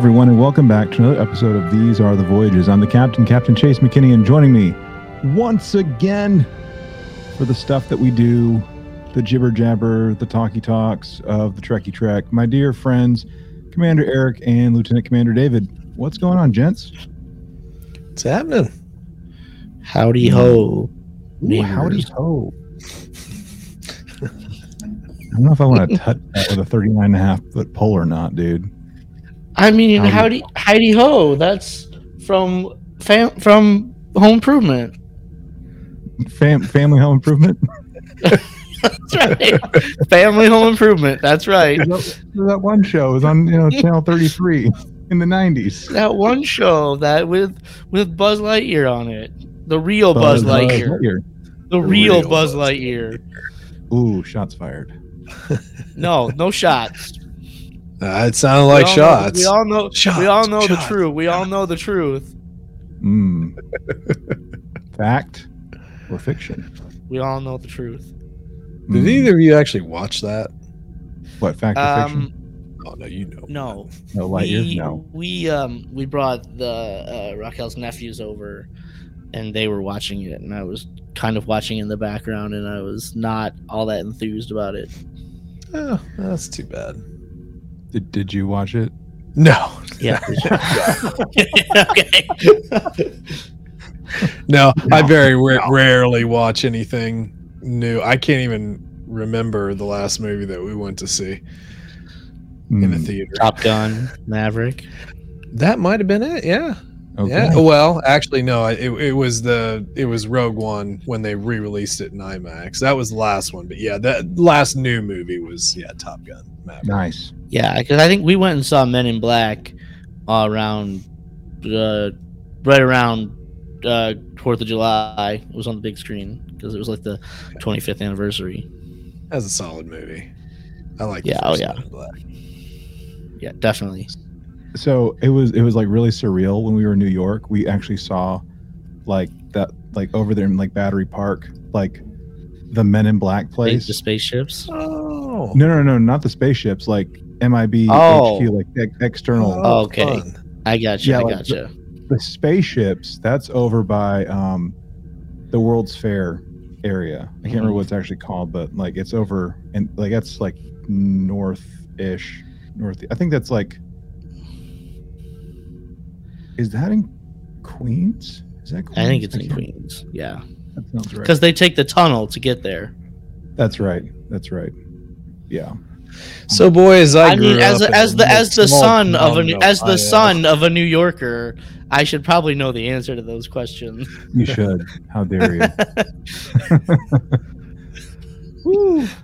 Everyone, and welcome back to another episode of These Are the Voyages. I'm the captain, Captain Chase McKinney, and joining me once again for the stuff that we do, the jibber jabber, the talkie talks of the Trekkie Trek, my dear friends, Commander Eric and Lieutenant Commander David. What's going on, gents? What's happening? Howdy ho. Ooh, howdy ho. I don't know if I want to touch that with a 39 and a half foot pole or not, dude. I mean, Howdy- howdy, howdy ho. That's from fam- from Home Improvement. Fam- family home improvement? That's right. Family Home Improvement. That's right. that, that one show was on, you know, channel 33 in the 90s. That one show that with with Buzz Lightyear on it. The real Buzz, Lightyear. Lightyear. The real real Buzz Buzz Lightyear. Ooh, shots fired. No, no shots. Uh, it sounded like we all know- shots. we all know. we all know the truth. We all know the truth. Mm. Fact or fiction? We all know the truth. Did Mm. either of you actually watch that? What, fact or Um, fiction? Oh no, you know. no, No, Lightyear? we, No. we um we brought the uh, Raquel's nephews over, and they were watching it, and I was kind of watching in the background, and I was not all that enthused about it. Oh, that's too bad. Did, did you watch it? No, Yeah. okay. no, I very ra- rarely watch anything new. I can't even remember the last movie that we went to see in a Mm, theater. Top Gun, Maverick. That might have been it. Yeah. Okay. Yeah. Well, actually, no. It, it was the it was Rogue One when they re-released it in IMAX. That was the last one. But yeah, that last new movie was yeah Top Gun. Maverick. Nice. Yeah, because I think we went and saw Men in Black uh, around, uh, right around uh, Fourth of July. It was on the big screen because it was like the 25th anniversary. That's a solid movie. I like. the Yeah, oh, yeah. Men in Black. Yeah, definitely. So it was it was like really surreal when we were in New York. We actually saw like that like over there in like Battery Park, like the Men in Black place. the spaceships. Oh. No, no, no, not the spaceships. Like MIB Oh. HQ, like ex- external. Oh, okay. fun. I gotcha. Yeah, I like gotcha. The spaceships. That's over by um, the World's Fair area. I can't remember what it's actually called, but like it's over and like that's like north-ish, north. I think that's like. Is that in Queens? Is that Queens? I think it's in Queens. Yeah, That sounds right. because they take the tunnel to get there. That's right. That's right. Yeah. So, boys, I, I, mean, grew as up in as the as the son of town a as the Ohio. son of a New Yorker, I should probably know the answer to those questions. You should. How dare you?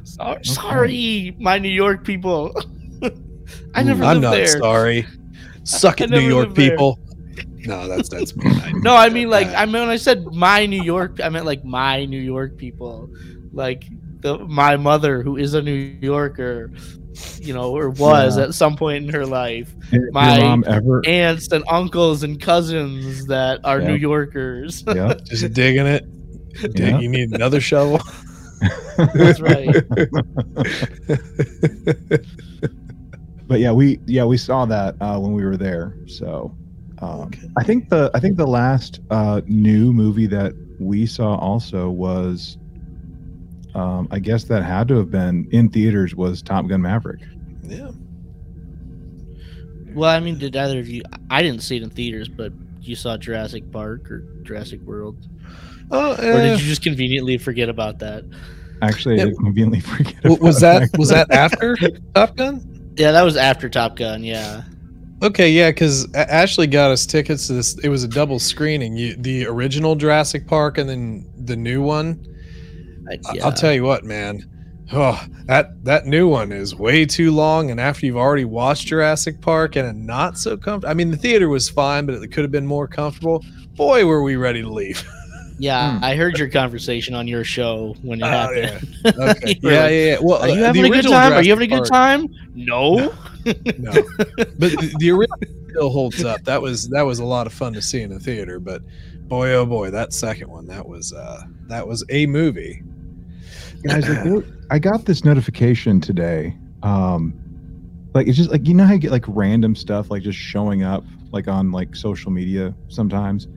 Sorry, sorry, my New York people. I never I'm lived not there. sorry. Suck it, New York people. there. People. No, that's that's me. No, I mean like I mean when I said my New York, I meant like my New York people, like the my mother who is a New Yorker, you know, or was Yeah. at some point in her life. Did My mom ever? Aunts and uncles and cousins that are Yeah. New Yorkers. Yeah. just digging it. Dig, Yeah. You need another shovel. That's right. but yeah, we yeah we saw that uh, when we were there. So um, Okay. I think the I think the last uh, new movie that we saw also was, um, I guess that had to have been in theaters was Top Gun Maverick. Yeah. Well, I mean, did either of you? I didn't see it in theaters, but you saw Jurassic Park or Jurassic World, Oh, or eh. did you just conveniently forget about that? Actually, I Yeah. did conveniently forget. W- was about that was that after Top Gun? Yeah, that was after Top Gun. Yeah. Okay, yeah, because Ashley got us tickets to this. It was a double screening. You, the original Jurassic Park and then the new one. I, I- yeah. I'll tell you what, man. Oh, that that new one is way too long. And after you've already watched Jurassic Park and a not so comfortable, I mean, the theater was fine, but it could have been more comfortable. Boy, were we ready to leave. Yeah, Hmm. I heard your conversation on your show when it Oh, happened. Okay. You were yeah, yeah, yeah. Well, Are you uh, having a good original time? Are you having a good Park- time? No. No, but the, the original still holds up. That was that was a lot of fun to see in the theater. But boy, oh boy, that second one that was uh that was a movie. guys like, i got this notification today um like it's just like you know how you get like random stuff like just showing up like on like social media sometimes.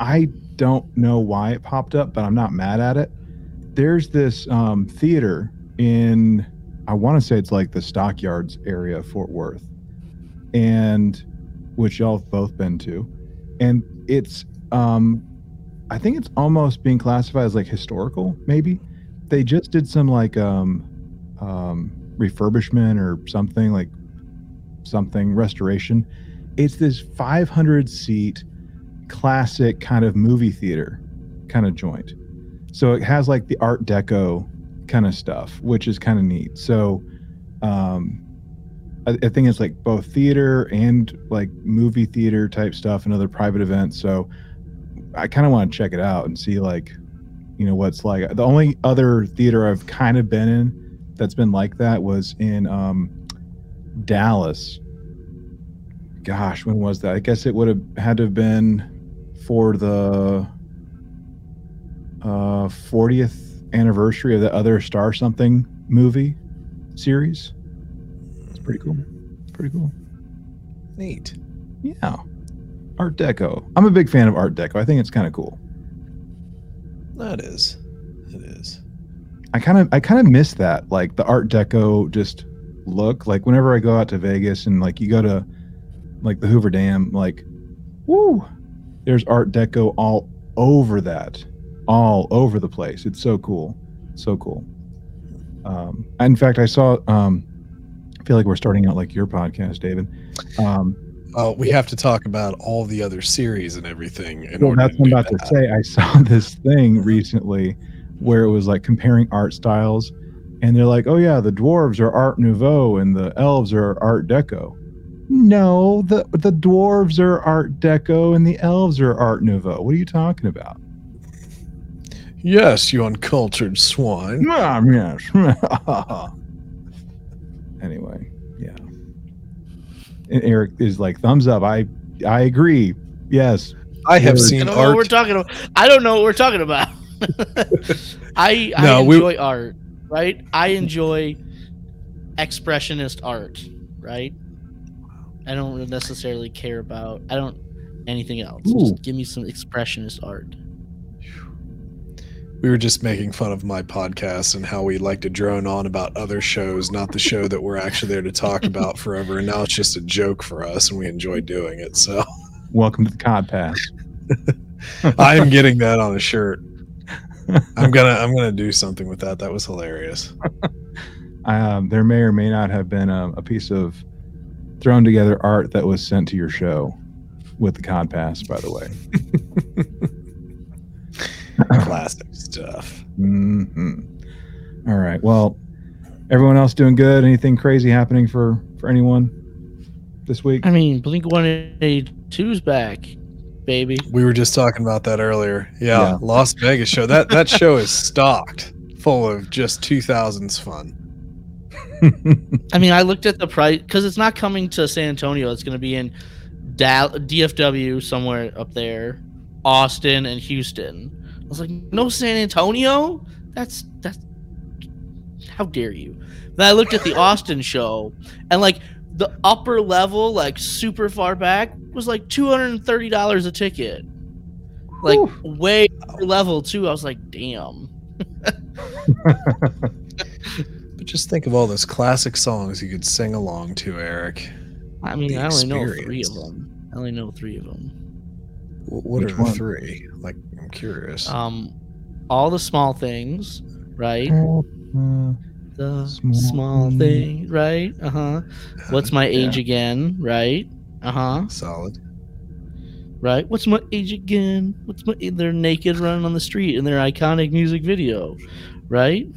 I don't know why it popped up, but I'm not mad at it. There's this um, theater in I want to say it's like the Stockyards area, of Fort Worth, and which y'all have both been to, and it's um, I think it's almost being classified as like historical. Maybe they just did some like um, um, refurbishment or something like something restoration. It's this 500 seat classic kind of movie theater kind of joint. So it has like the Art Deco kind of stuff, which is kind of neat. So um, I, I think it's like both theater and like movie theater type stuff and other private events. So I kind of want to check it out and see like, you know, what's like. The only other theater I've kind of been in that's been like that was in um, Dallas. Gosh, when was that? I guess it would have had to have been for the uh, 40th anniversary of the other Star Something movie series. It's pretty cool. It's pretty cool. Neat. Yeah. Art Deco. I'm a big fan of Art Deco. I think it's kind of cool. That is. It is. I kind of I kind of miss that like the Art Deco just look. Like whenever I go out to Vegas and like you go to like the Hoover Dam, like woo, there's Art Deco all over that, all over the place. It's so cool, so cool. Um, in fact, I saw. Um, I feel like we're starting out like your podcast, David. Um, Oh, we have to talk about all the other series and everything. In well, that's what I'm about to say. I saw this thing recently where it was like comparing art styles, and they're like, "Oh yeah, the dwarves are Art Nouveau and the elves are Art Deco." No, the the dwarves are Art Deco and the elves are Art Nouveau. What are you talking about? Yes, you uncultured swine. Ah, yes. anyway, yeah. And Eric is like, thumbs up. I I agree. Yes. I have Word. I seen don't know what we're talking about. I don't know what we're talking about. I I No, we- enjoy art, right? I enjoy expressionist art, right? I don't necessarily care about I don't anything else. Just give me some expressionist art. We were just making fun of my podcast and how we like to drone on about other shows, not the show that we're actually there to talk about forever. And now it's just a joke for us, and we enjoy doing it. So Welcome to the Cod Pass. I am getting that on a shirt. I'm gonna I'm gonna do something with that. That was hilarious. um, there may or may not have been a, a piece of thrown together art that was sent to your show with the Cod Pass, by the way. Classic stuff. hmm All right. Well, everyone else doing good? Anything crazy happening for for anyone this week? I mean, Blink 182's back, baby. We were just talking about that earlier. Yeah, Yeah. Las Vegas show. That that show is stocked full of just 2000s fun. I mean, I looked at the price because it's not coming to San Antonio. It's going to be in Dal- DFW somewhere up there, Austin and Houston. I was like, no San Antonio. That's that's how dare you? Then I looked at the Austin show and like the upper level, like super far back, was like two hundred and thirty dollars a ticket. Like way upper level too. I was like, damn. But just think of all those classic songs you could sing along to, Eric. I mean, The I only know three of them. I only know three of them. Wh- What Which are the one? three? Like, I'm curious. Um, all the small things, right? Uh, The Small small, things. thing, right? Uh huh. What's my age again? Right? Uh huh. Solid. Right? What's my age again? What's my? They're naked running on the street in their iconic music video, right?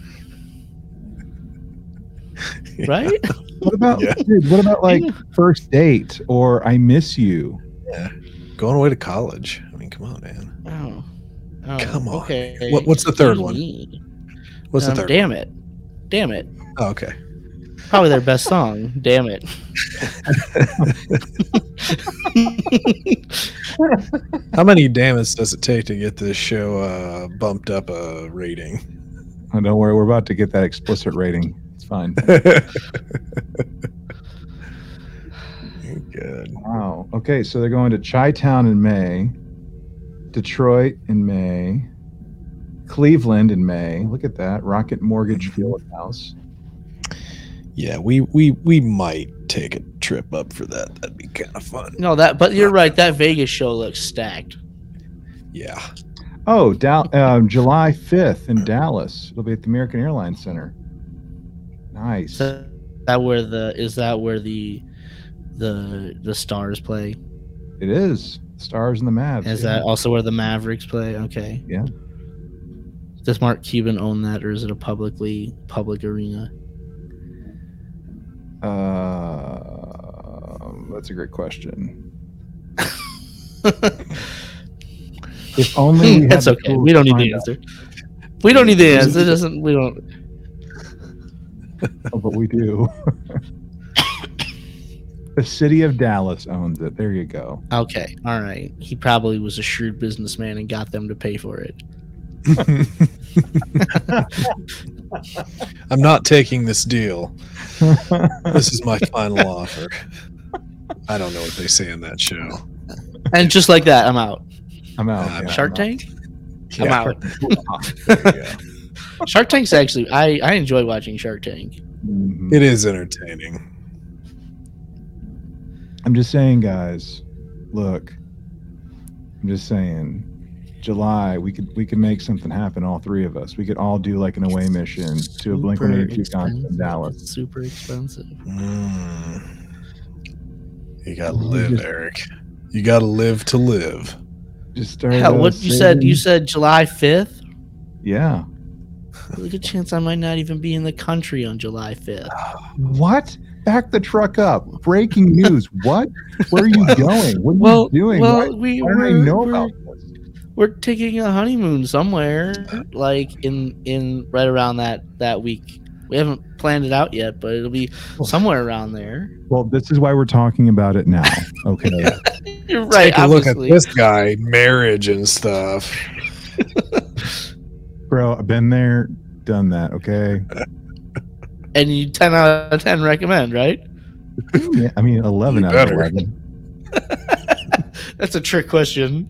Right? what about Yeah. dude, what about like first date or I miss you? Yeah. Going away to college. I mean, come on, man. Oh. Oh, Come on, Okay. What- what's the third one? me. What's the Um, third? Damn it! Damn it! Oh, okay. Probably their best song. Damn it! How many damage does it take to get this show uh, bumped up a rating? Oh, don't worry, we're about to get that explicit rating. It's fine. Good. Wow. Okay, so they're going to Chi Town in May, Detroit in May, Cleveland in May. Look at that. Rocket Mortgage Field House. Yeah, we we we might take a trip up for that. That'd be kind of fun. No, that. But you're right. That Vegas show looks stacked. Yeah. Oh, Dal- um, July 5th in Dallas. It'll be at the American Airlines Center. Nice. Is that, that where the is that where the the the stars play? It is. Stars and the Mavs. Is yeah. that also where the Mavericks play? Okay. Yeah. Does Mark Cuban own that, or is it a publicly public arena? Uh, that's a great question. If only That's okay. We don't need the out. answer. We don't need the answer. It doesn't. We don't. Oh, but we do. the city of Dallas owns it. There you go. Okay. All right. He probably was a shrewd businessman and got them to pay for it. I'm not taking this deal. This is my final offer. I don't know what they say in that show. And just like that, I'm out. I'm out. Uh, yeah, Shark I'm Tank. I'm out. There you go. Shark Tank's actually. I I enjoy watching Shark Tank. Mhm. It is entertaining. I'm just saying, guys. Look, I'm just saying. July, we could we could make something happen. All three of us. We could all do like an away mission to a Blink Super 182 concert in expensive. Dallas. It's super expensive. Mm. You gotta live, just- Eric. You gotta live to live. Just start. Hell, uh, what you said? You said July 5th. Yeah. There's a good chance I might not even be in the country on July 5th. What? Back the truck up. Breaking news. What? Where are you going? What are Well, you doing? well, why, we why don't I we're, know about this? we're taking a honeymoon somewhere, like in in right around that that week. We haven't planned it out yet, but it'll be oh. somewhere around there. Well, this is why we're talking about it now. Okay. You're right. Take a look at this guy, marriage and stuff. Bro, I've been there, done that. Okay. And you 10 out of 10 recommend, right? Yeah, I mean, 11 out of better. 11. That's a trick question.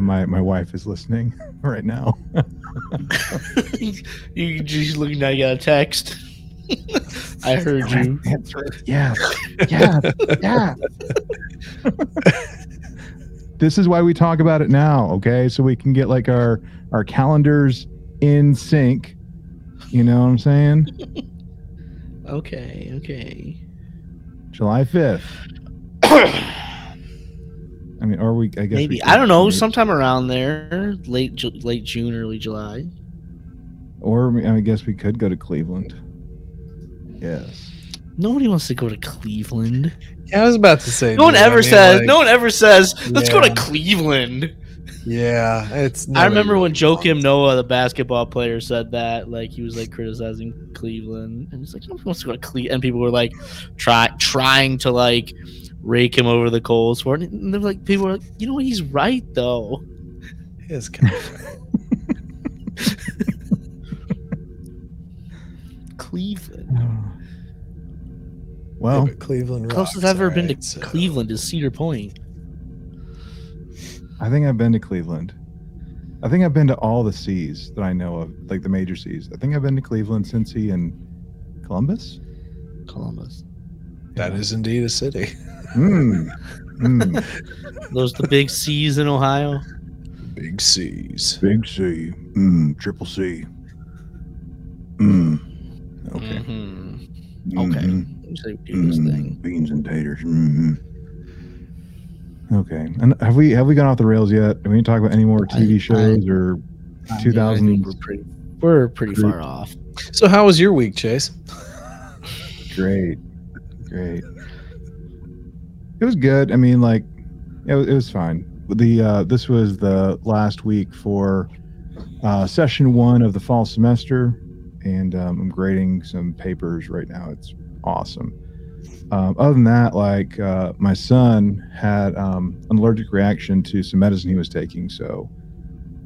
And my, my wife is listening right now. you just looking now, you got a text. I heard you. Answer it. Yes. Yes. yes. this is why we talk about it now. Okay. So we can get like our, our calendars in sync. You know what I'm saying? Okay, okay. July 5th. I mean, or we, I guess. Maybe I don't know. maybe- Sometime around there, late Ju- late June, early July. Or I guess we could go to Cleveland. Yes. Nobody wants to go to Cleveland. Yeah, I was about to say. No one dude, I ever mean, says. like, no one ever says. Let's go to Cleveland. Yeah, it's. I nobody remember when really Joakim Noah, the basketball player, said that. Like he was like criticizing Cleveland, and he's like, "Nobody wants to go to Cleveland." And people were like, try trying to like rake him over the coals for it. And they're like, people were like, "You know what? He's right though." His kind of- Cleveland. Oh. Well, Yeah, but Cleveland. Closest I've ever been to so- Cleveland is Cedar Point. I think I've been to Cleveland. I think I've been to all the C's that I know of, like the major C's. I think I've been to Cleveland, Cincy, and Columbus. Columbus. That is indeed a city. Mm. Mm. Those the big C's in Ohio. Big C's. Big C. Mm. Triple C. Mm. Okay. Mhm. Okay. Mhm. You say do this Mm. thing. Beans and taters. hmm Okay. And have we have we gone off the rails yet? Do we need to talk about any more TV I- shows or I mean, 2000s? I We're pretty. We're pretty Group. far off. So, how was your week, Chase? Great, great. It was good. I mean, like, it, was- it was fine. The uh, this was the last week for uh, session one of the fall semester, and um, I'm grading some papers right now. It's awesome. Um, other than that, like uh, my son had um, an allergic reaction to some medicine he was taking, so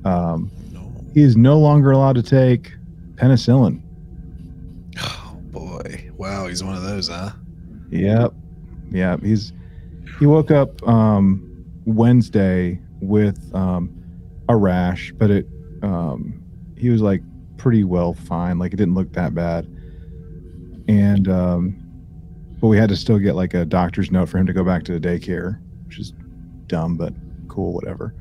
um, No. he is no longer allowed to take penicillin. Oh boy! Wow, he's one of those, huh? Yep. yeah. He's he woke up um, Wednesday with um, a rash, but it um, he was like pretty well fine. Like it didn't look that bad, and um, but we had to still get like a doctor's note for him to go back to the daycare, which is dumb but cool, whatever.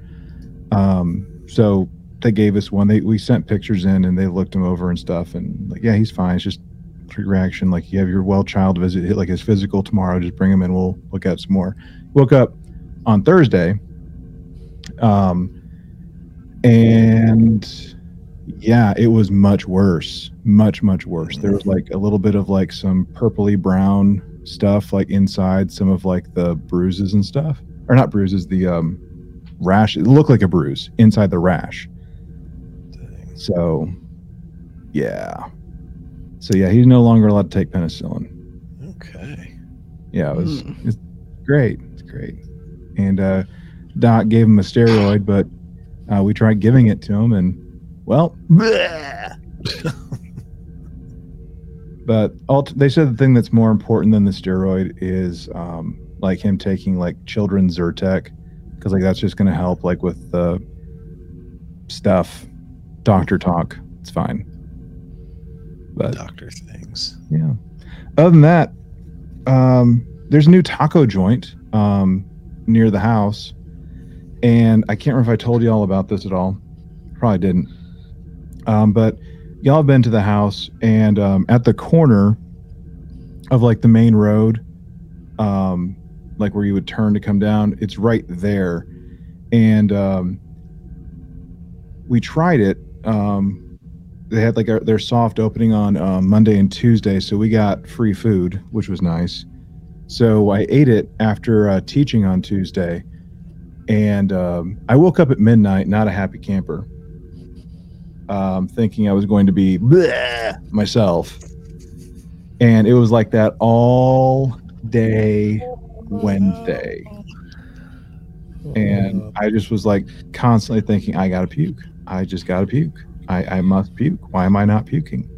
Um, so they gave us one. They we sent pictures in and they looked him over and stuff, and like yeah, he's fine. It's just reaction. Like you have your well child visit, like his physical tomorrow. Just bring him in. We'll look at some more. Woke up on Thursday, um, and yeah, it was much worse. Much much worse. There was like a little bit of like some purpley brown stuff like inside some of like the bruises and stuff, or not bruises. The um, rash. It looked like a bruise inside the rash. Dang. So, yeah. So yeah, he's no longer allowed to take penicillin. Okay. Yeah, it was Hmm. it's great. It's great. And uh, Doc gave him a steroid, but uh, we tried giving it to him, and well, but ult- they said the thing that's more important than the steroid is um, like him taking like children's Zyrtec, because like that's just going to help like with the stuff, doctor talk. It's fine. But Doctor things. yeah. Other than that, um, there's a new taco joint um, near the house, and I can't remember if I told you all about this at all. Probably didn't. Um, but y'all have been to the house, and um, at the corner of like the main road, um, like where you would turn to come down, it's right there, and um, we tried it. Um, they had like a, their soft opening on um, Monday and Tuesday, so we got free food, which was nice. So I ate it after uh, teaching on Tuesday, and um, I woke up at midnight, not a happy camper, um, thinking I was going to be bleh myself, and it was like that all day Wednesday, and I just was like constantly thinking, I gotta puke. I just gotta puke. I, I must puke. Why am I not puking?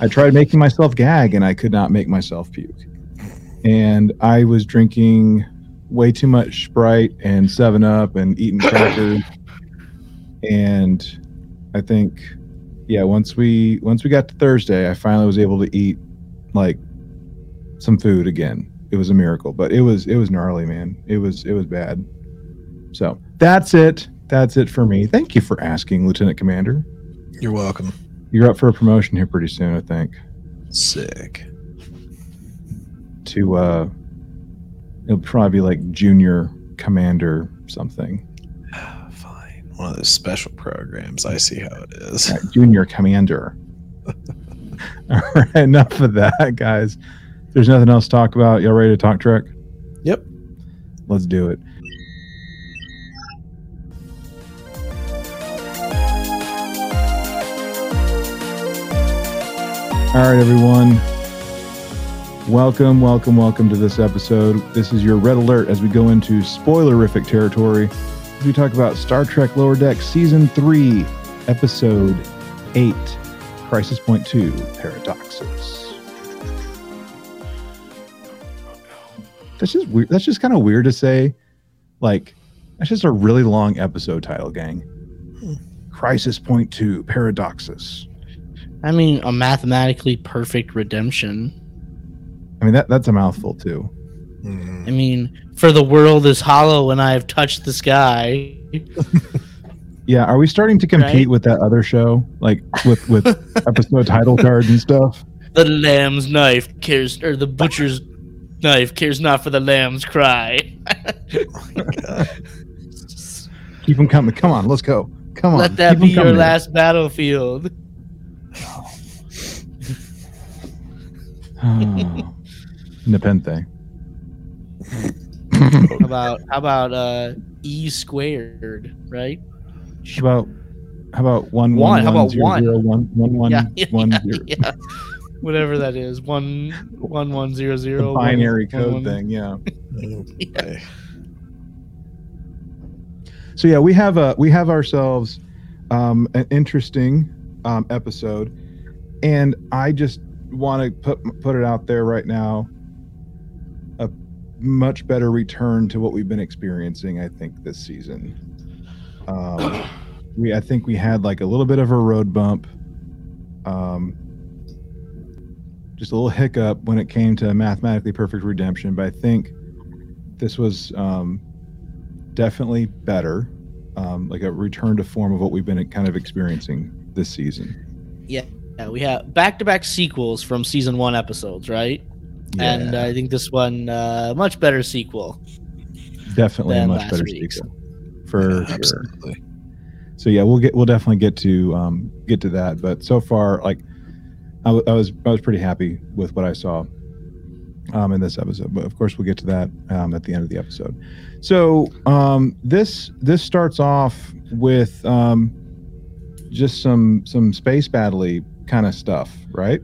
I tried making myself gag and I could not make myself puke. And I was drinking way too much Sprite and 7 Up and eating crackers. and I think yeah, once we once we got to Thursday, I finally was able to eat like some food again. It was a miracle, but it was it was gnarly, man. It was it was bad. So, that's it. That's it for me. Thank you for asking, Lieutenant Commander. You're welcome. You're up for a promotion here pretty soon, I think. Sick. To uh it'll probably be like junior commander something. One of those special programs. I see how it is. Junior commander. All right, enough of that, guys. There's nothing else to talk about. Y'all ready to talk Trek? Yep. Let's do it. All right, everyone. Welcome, welcome, welcome to this episode. This is your red alert as we go into spoilerific territory. We talk about Star Trek Lower Deck Season 3, Episode 8, Crisis Point 2, Paradoxes. That's just weird. That's just kind of weird to say. Like, that's just a really long episode title, gang. Hmm. Crisis Point 2, Paradoxes. I mean, a mathematically perfect redemption. I mean, that that's a mouthful, too. Mhm. I mean, for the world is hollow and I have touched the sky. Yeah, are we starting to compete Right? with that other show? Like, with, with episode title cards and stuff? The lamb's knife cares, or the butcher's knife cares not for the lamb's cry. Keep them coming. Come on, let's go. Come on. Let that keep be your last battlefield. Oh. Nepenthe. How about how about uh e squared, right? How about how about one One, how about zero, one? zero, one, one, one, yeah, yeah, one, yeah, zero. yeah. Whatever that is, one one one zero The binary one, code one- thing, yeah. Boy. So yeah, we have a we have ourselves um, an interesting um, episode, and I just want to put put it out there right now. Much better return to what we've been experiencing. I think this season. Um, we I think we had like a little bit of a road bump. Um, just a little hiccup when it came to mathematically perfect redemption, but I think this was um, definitely better, um, like a return to form of what we've been kind of experiencing this season. Yeah, Yeah, we have back-to-back sequels from season one episodes, right? Yeah, And I think this one uh, much better sequel. definitely a much better week's. sequel for sure. Absolutely. So yeah, we'll get we'll definitely get to um, get to that. But so far, like I, w- I was I was pretty happy with what I saw um, in this episode. But of course, we'll get to that um, at the end of the episode. So um, this this starts off with um, just some some space battley kind of stuff, right?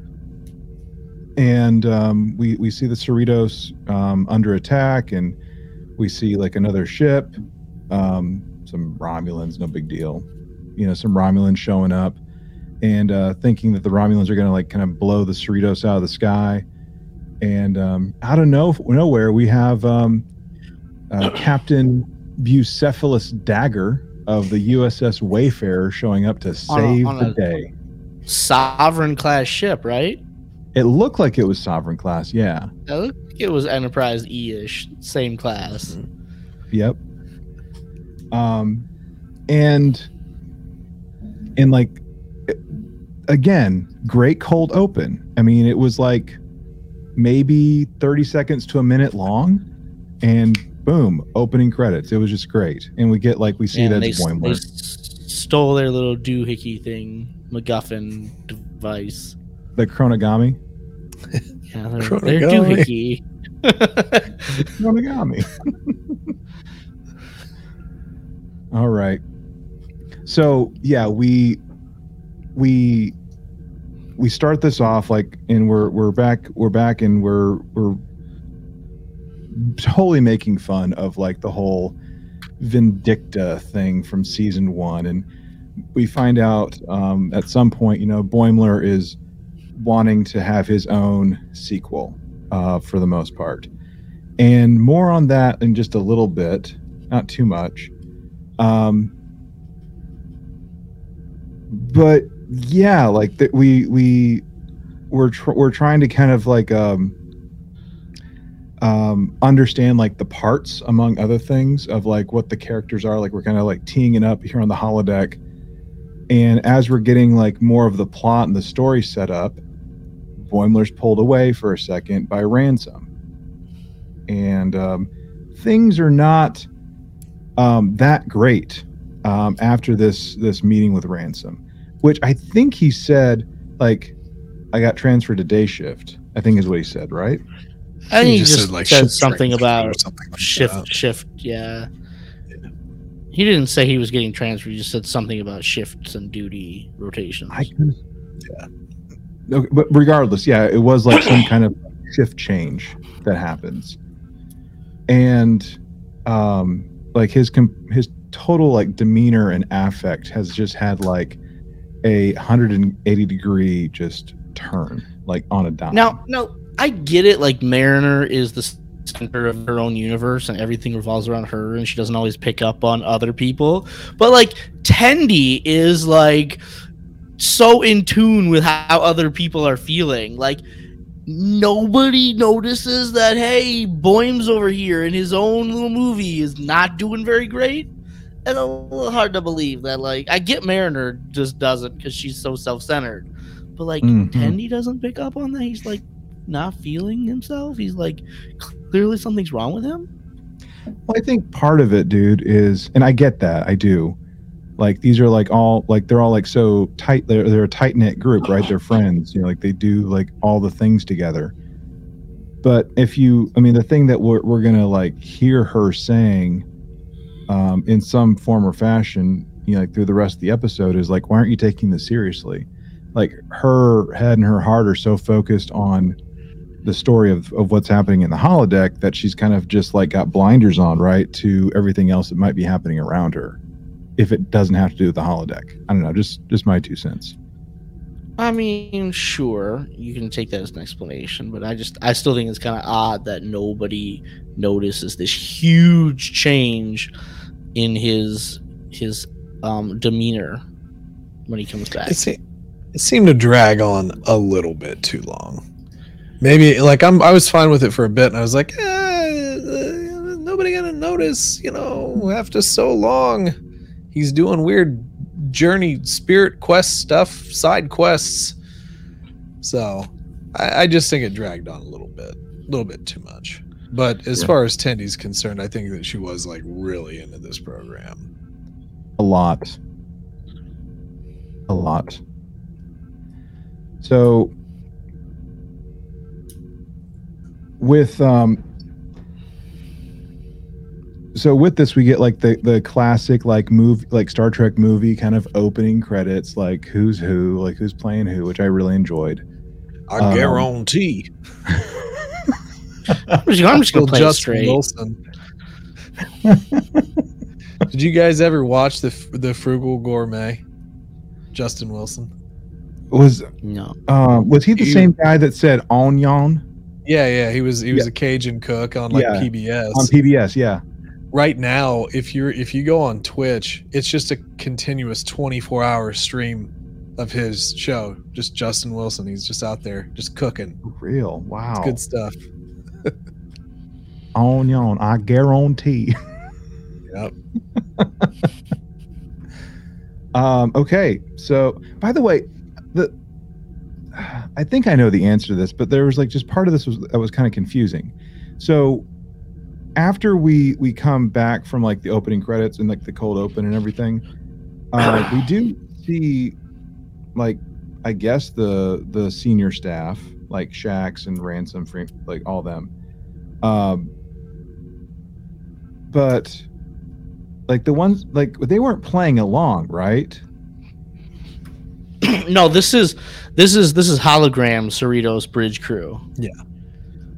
And um, we we see the Cerritos um, under attack, and we see like another ship, um, some Romulans, no big deal. You know, some Romulans showing up and uh, thinking that the Romulans are going to like kind of blow the Cerritos out of the sky. And um, out of no, nowhere, we have um, uh, Captain Bucephalus Dagger of the USS Wayfarer showing up to On a- save on the day. Sovereign class ship, right? It looked like it was Sovereign class. Yeah. It looked like it was Enterprise E-ish, same class. Yep. Um, and and like again, great cold open. I mean, it was like maybe thirty seconds to a minute long, and boom, opening credits. It was just great, and we get like we see Yeah, that they, they stole their little doohickey thing, MacGuffin device. The Chronogami. Yeah, they're, they're doohickey. All right. So yeah, we we we start this off like and we're we're back we're back and we're we're totally making fun of like the whole Vindicta thing from season one and we find out um, at some point you know Boimler is wanting to have his own sequel uh, for the most part. And more on that in just a little bit not too much. Um but yeah like that we we we're tr- we're trying to kind of like um um understand like the parts among other things of like what the characters are. Like we're kind of like teeing it up here on the holodeck. And as we're getting like more of the plot and the story set up Boimler's pulled away for a second by ransom and um, things are not um, that great um, after this this meeting with ransom which i think he said like i got transferred to day shift i think is what he said right I think he just, said, like, said something about something like shift, that. shift. Yeah. He didn't say he was getting transferred. He just said something about shifts and duty rotations. i could yeah okay, but regardless yeah it was like some kind of shift change that happens and um like his com- his total like demeanor and affect has just had like a 180 degree just turn like on a dime Now, no, I get it. Like Mariner is the center of her own universe, and everything revolves around her, and she doesn't always pick up on other people. But like Tendi is like so in tune with how other people are feeling. Like nobody notices that hey, Boim's over here in his own little movie is not doing very great. And a little hard to believe that like I get Mariner just doesn't because she's so self-centered. But like Mhm. Tendi doesn't pick up on that. He's like not feeling himself. He's like clearly something's wrong with him. Well, I think part of it, dude, is, and I get that, I do. Like these are like all like they're all like so tight. They're they're a tight knit group, right? They're friends. You know, like they do like all the things together. But if you, I mean, the thing that we're we're gonna like hear her saying, um, in some form or fashion, you know, like through the rest of the episode, is like, why aren't you taking this seriously? Like her head and her heart are so focused on the story of, of what's happening in the holodeck that she's kind of just like got blinders on right to everything else that might be happening around her if it doesn't have to do with the holodeck i don't know just just my two cents I mean, sure, you can take that as an explanation, but I just I still think it's kind of odd that nobody notices this huge change in his his um demeanor when he comes back. It, se- it seemed to drag on a little bit too long. Maybe like I'm I was fine with it for a bit, and I was like, eh, uh, nobody gonna notice, you know, after so long. He's doing weird journey spirit quest stuff, side quests. So I, I just think it dragged on a little bit, a little bit too much. But as Yeah. far as Tendi's concerned, I think that she was like really into this program. A lot. A lot. So with um so with this we get like the the classic like move like Star Trek movie kind of opening credits like who's who like who's playing who which I really enjoyed. I Um, guarantee. I'm just, I'm just gonna play it Justin straight. Wilson. Did you guys ever watch the the Frugal Gourmet? Justin Wilson. Was No, um was he the You- same guy that said onion Yeah, yeah, he was he was a Cajun cook on like Yeah. PBS. on PBS? Yeah. Right now, if you're if you go on Twitch, it's just a continuous 24 hour stream of his show. Just Justin Wilson. He's just out there just cooking. Real. Wow. Good stuff. Onion, I guarantee. Yep. Um, okay, so by the way, the I think I know the answer to this, but there was like just part of this was that was kind of confusing. So after we we come back from like the opening credits and like the cold open and everything, uh, we do see like I guess the the senior staff like Shax and Ransom, Free, like all them. Um, but like the ones like they weren't playing along, right? no. This is this is this is hologram Cerritos Bridge Crew. Yeah.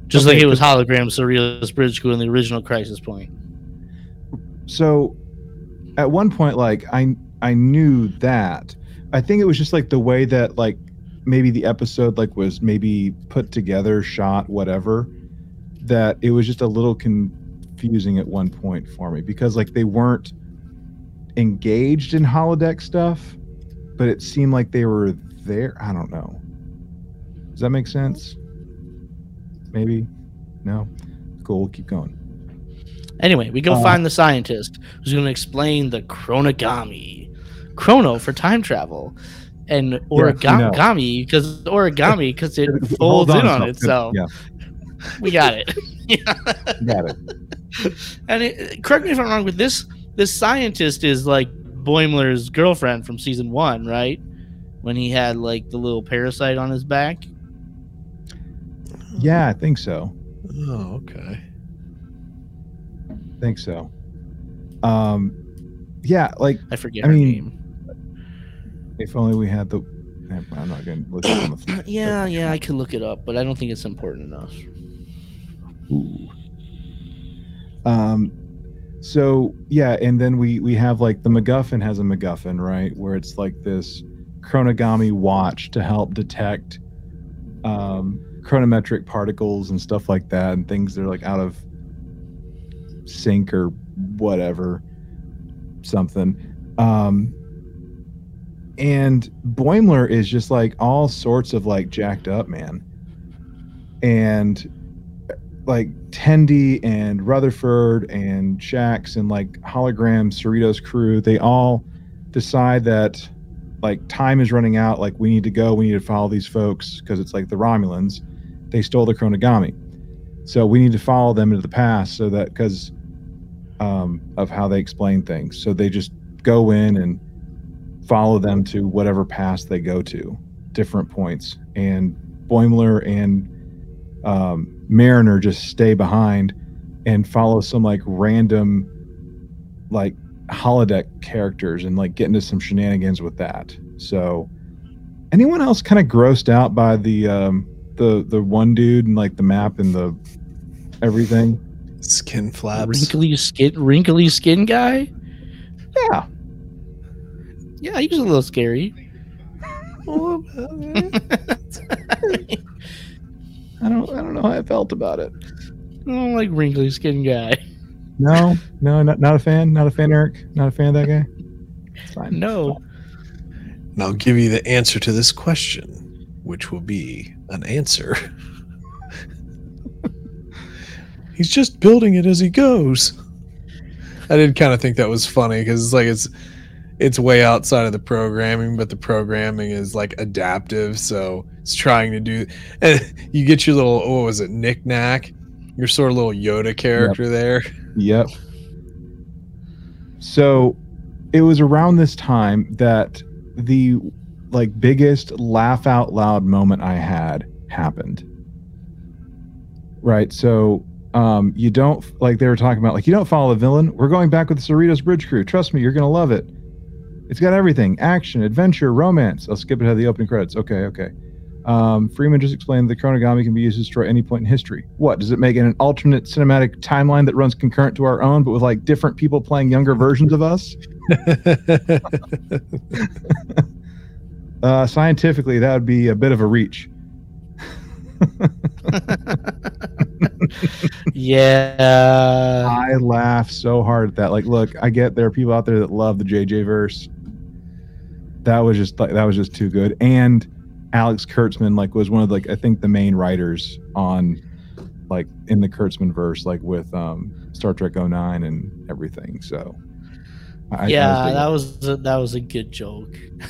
Just Okay, like it was hologram Cerritos Bridge Crew in the original Crisis Point. So at one point, like I I knew that. I think it was just like the way that like maybe the episode like was maybe put together, shot, whatever. That it was just a little confusing at one point for me because like they weren't engaged in holodeck stuff, but it seemed like they were there. I don't know. Does that make sense? Maybe. No. Cool. We'll keep going. Anyway, we go Uh, find the scientist who's going to explain the chronogami, chrono for time travel, and Yes, we know. origami because origami because it folds in on itself. itself. Yeah. We got it. Got it. and it, correct me if I'm wrong, but this this scientist is like Boimler's girlfriend from season one, right? When he had like the little parasite on his back. Yeah, I think so. Oh, okay. I think so. Um, yeah, like I forget I her mean, name. if only we had the. I'm not going to look it on the. fly. Yeah, yeah, I could look it up, but I don't think it's important enough. Ooh. Um, so yeah, and then we we have like the MacGuffin has a MacGuffin, right? Where it's like this chronogami watch to help detect um, chronometric particles and stuff like that, and things that are like out of sync or whatever, something. Um, and Boimler is just like all sorts of like jacked up, man. And like Tendi and Rutherford and Shax and like hologram Cerritos crew, they all decide that like time is running out, like we need to go, we need to follow these folks because it's like the Romulans. They stole the chronogami. So we need to follow them into the past so that because um, of how they explain things. So they just go in and follow them to whatever past they go to, different points. And Boimler and um, Mariner just stay behind and follow some like random like holodeck characters and like get into some shenanigans with that. So anyone else kind of grossed out by the um the the one dude and like the map and the everything? Skin flaps. Wrinkly skin, wrinkly skin guy. Yeah. Yeah, he was a little scary. I don't. I don't know how I felt about it. I don't like wrinkly skin guy. No, no, not, not a fan. Not a fan, Eric. Not a fan of that guy. It's fine. No. And I'll give you the answer to this question, which will be an answer. He's just building it as he goes. I did kind of think that was funny because it's like it's it's way outside of the programming, but the programming is like adaptive, so it's trying to do. And you get your little oh, was it knick-knack? Your sort of little Yoda character there. Yep. So it was around this time that the like biggest laugh out loud moment I had happened. Right. So um you don't like they were talking about like you don't follow the villain. We're going back with the Cerritos Bridge Crew. Trust me, you're gonna love it. It's got everything: action, adventure, romance. I'll skip ahead of the opening credits. Okay, okay. Um, Freeman just explained the chronogami can be used to destroy any point in history. What does it make it an alternate cinematic timeline that runs concurrent to our own, but with like different people playing younger versions of us? Uh, scientifically, that would be a bit of a reach. yeah. I laugh so hard at that. Like, look, I get there are people out there that love the JJ verse. That was just like that was just too good. And Alex Kurtzman like was one of like I think the main writers on like in the Kurtzman verse, like with um Star Trek 09 and everything. So I, yeah, I was that was a, that was a good joke.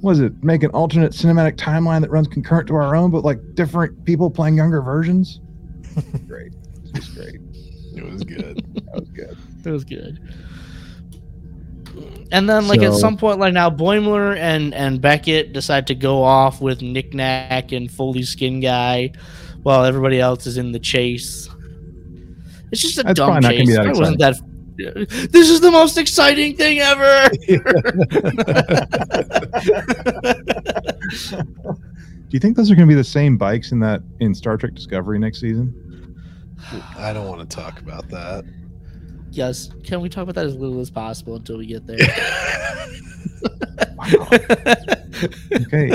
was it make an alternate cinematic timeline that runs concurrent to our own, but like different people playing younger versions? great. It's just great. it was good. That was good. It was good. And then, like at some point, like now, Boimler and and Beckett decide to go off with Knick-Knack and Foley Skin Guy, while everybody else is in the chase. It's just a That's dumb probably not gonna chase. be that It wasn't that. This is the most exciting thing ever. Do you think those are going to be the same bikes in that in Star Trek Discovery next season? I don't want to talk about that. yes. Can we talk about that as little as possible until we get there? Okay.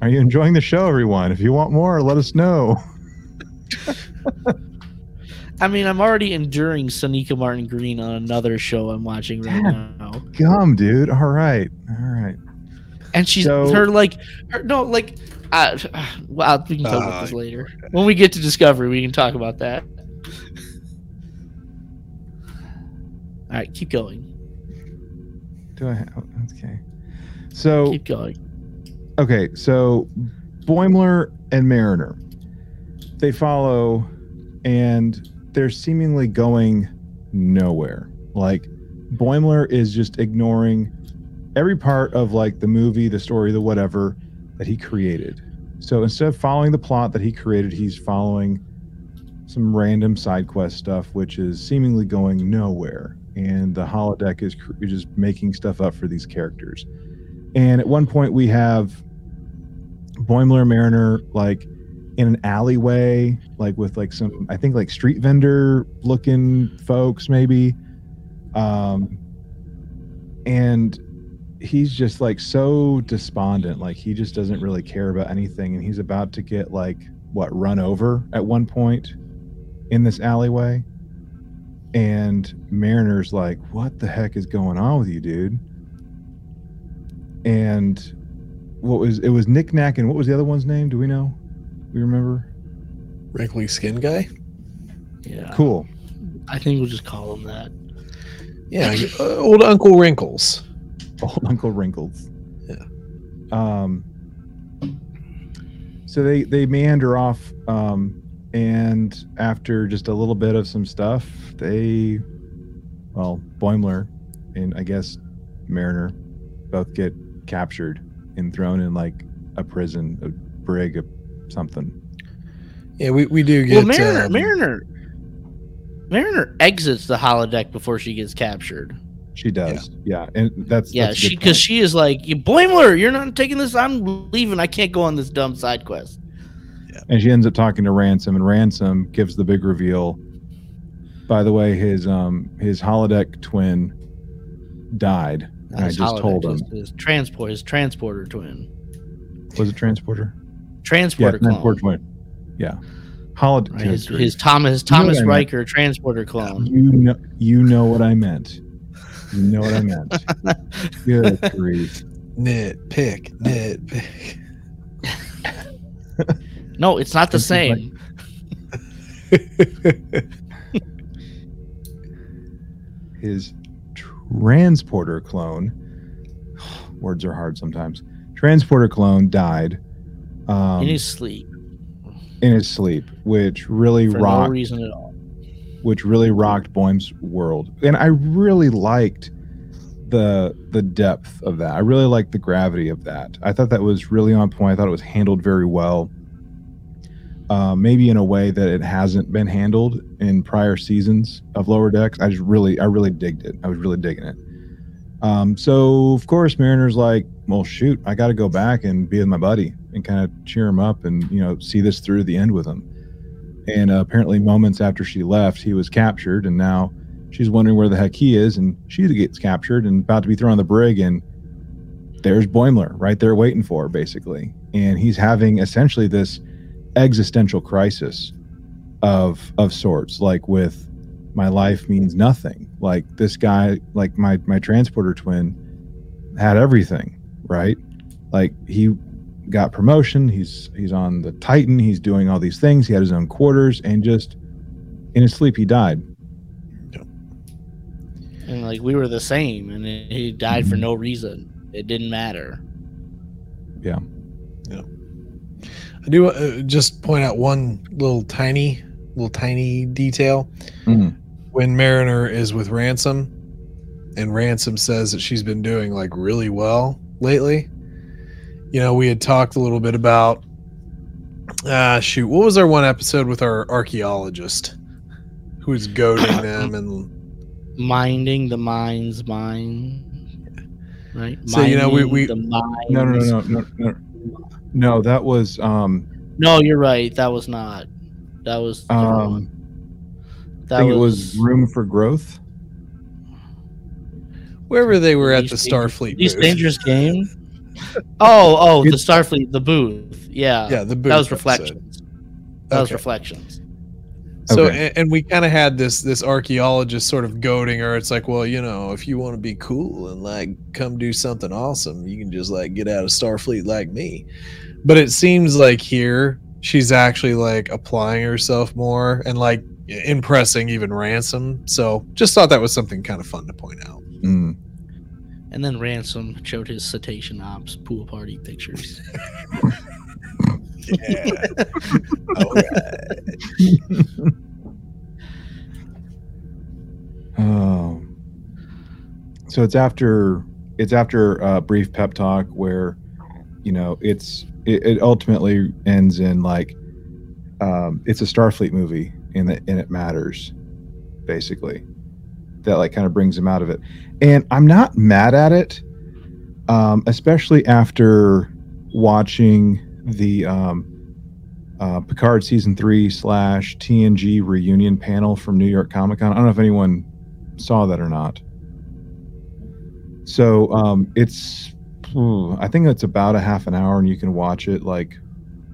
Are you enjoying the show, everyone? If you want more, let us know. I mean, I'm already enduring Sonequa Martin Green on another show I'm watching right Damn. now. Gum, dude. All right. All right. and she's So- her like her, no like uh, well we can talk about this Uh, later when we get to discovery we can talk about that all right keep going Do I have okay. So keep going okay, so Boimler and Mariner, they follow, and they're seemingly going nowhere. Like Boimler is just ignoring every part of like the movie, the story, the whatever that he created. So instead of following the plot that he created, he's following some random side quest stuff, which is seemingly going nowhere. And the holodeck is just making stuff up for these characters. And at one point, we have Boimler Mariner like in an alleyway, like with like some, I think like street vendor looking folks, maybe. Um, and he's just like so despondent, like he just doesn't really care about anything, and he's about to get like what run over at one point in this alleyway. And Mariner's like, "What the heck is going on with you, dude?" And what was it was Nick Knack and what was the other one's name? Do we know? We remember? Wrinkly skin guy. yeah Cool. i think we'll just call him that Yeah, uh, old Uncle Wrinkles. Old Uncle Wrinkles. Yeah. Um. So they they meander off, um, and after just a little bit of some stuff, they, well, Boimler and I guess Mariner, both get captured and thrown in like a prison, a brig, a something. Yeah, we, we do get. well mariner um, mariner mariner exits the holodeck before she gets captured She does, yeah, and that's yeah that's she because she is like you Boimler, you're not taking this i'm leaving i can't go on this dumb side quest Yeah. and she ends up talking to Ransom, and Ransom gives the big reveal. By the way, his um his holodeck twin died Not I his just told him. His, his transport, his transporter twin, Was it transporter? Yeah, transporter clone. transporter twin. Yeah. Holodeck. Right, oh his, his Thomas, his You know Thomas what I meant. Riker transporter clone. You know, you know what I meant. You know what I meant. Good grief. Nitpick, nitpick. No, it's not the This is same. His transporter clone. Words are hard sometimes. Transporter clone died um, in his sleep in his sleep, which really for no rocked reason at all. which really rocked Boehm's world. And I really liked the the depth of that. I really liked the gravity of that. I thought that was really on point. I thought it was handled very well. Uh, maybe in a way that it hasn't been handled in prior seasons of Lower Decks. I just really, I really digged it. I was really digging it. Um, so of course, Mariner's like, well, shoot, I got to go back and be with my buddy and kind of cheer him up and you know see this through the end with him. And uh, apparently, moments after she left, he was captured, and now she's wondering where the heck he is. And she gets captured and about to be thrown on the brig, and there's Boimler right there waiting for her, basically. And he's having essentially this existential crisis of of sorts, like with my life means nothing. Like this guy, like my my transporter twin, had everything, right? Like he got promotion. He's he's on the Titan. He's doing all these things. He had his own quarters, and just in his sleep, he died. And like we were the same, and he he died for no reason. It didn't matter. Yeah. Yeah. I do uh, just point out one little tiny, little tiny detail. Mhm. When Mariner is with Ransom, and Ransom says that she's been doing like really well lately. You know, we had talked a little bit about. Ah, shoot, what was our one episode with our archaeologist, who was goading them and Mining the Mind's Mines. Right. So, you know, we- we- the mind's- No, no, no, no, no, no. No, that was um No, you're right. That was not. That was. a different um. one. I That think it was room for growth. wherever they were at the Starfleet Least booth. dangerous game. Oh, oh, the Starfleet, the booth. Yeah, Yeah, the booth that was episode. reflections. That was reflections. So Okay. and, and we kind of had this this archaeologist sort of goading her. It's like, well, you know, if you want to be cool and like come do something awesome, you can just like get out of Starfleet like me. But it seems like here she's actually like applying herself more and like impressing even Ransom. So just thought that was something kind of fun to point out. Mm. And then Ransom showed his cetacean ops pool party pictures. Yeah. All right. Oh. So it's after it's after a brief pep talk where, you know, it's it, it ultimately ends in like, um, it's a Starfleet movie and that and it matters, basically. That like kind of brings him out of it, and I'm not mad at it, um, especially after watching the um, uh, Picard season three slash TNG reunion panel from New York Comic Con. I don't know if anyone saw that or not. So um, it's, ooh, I think it's about a half an hour, and you can watch it like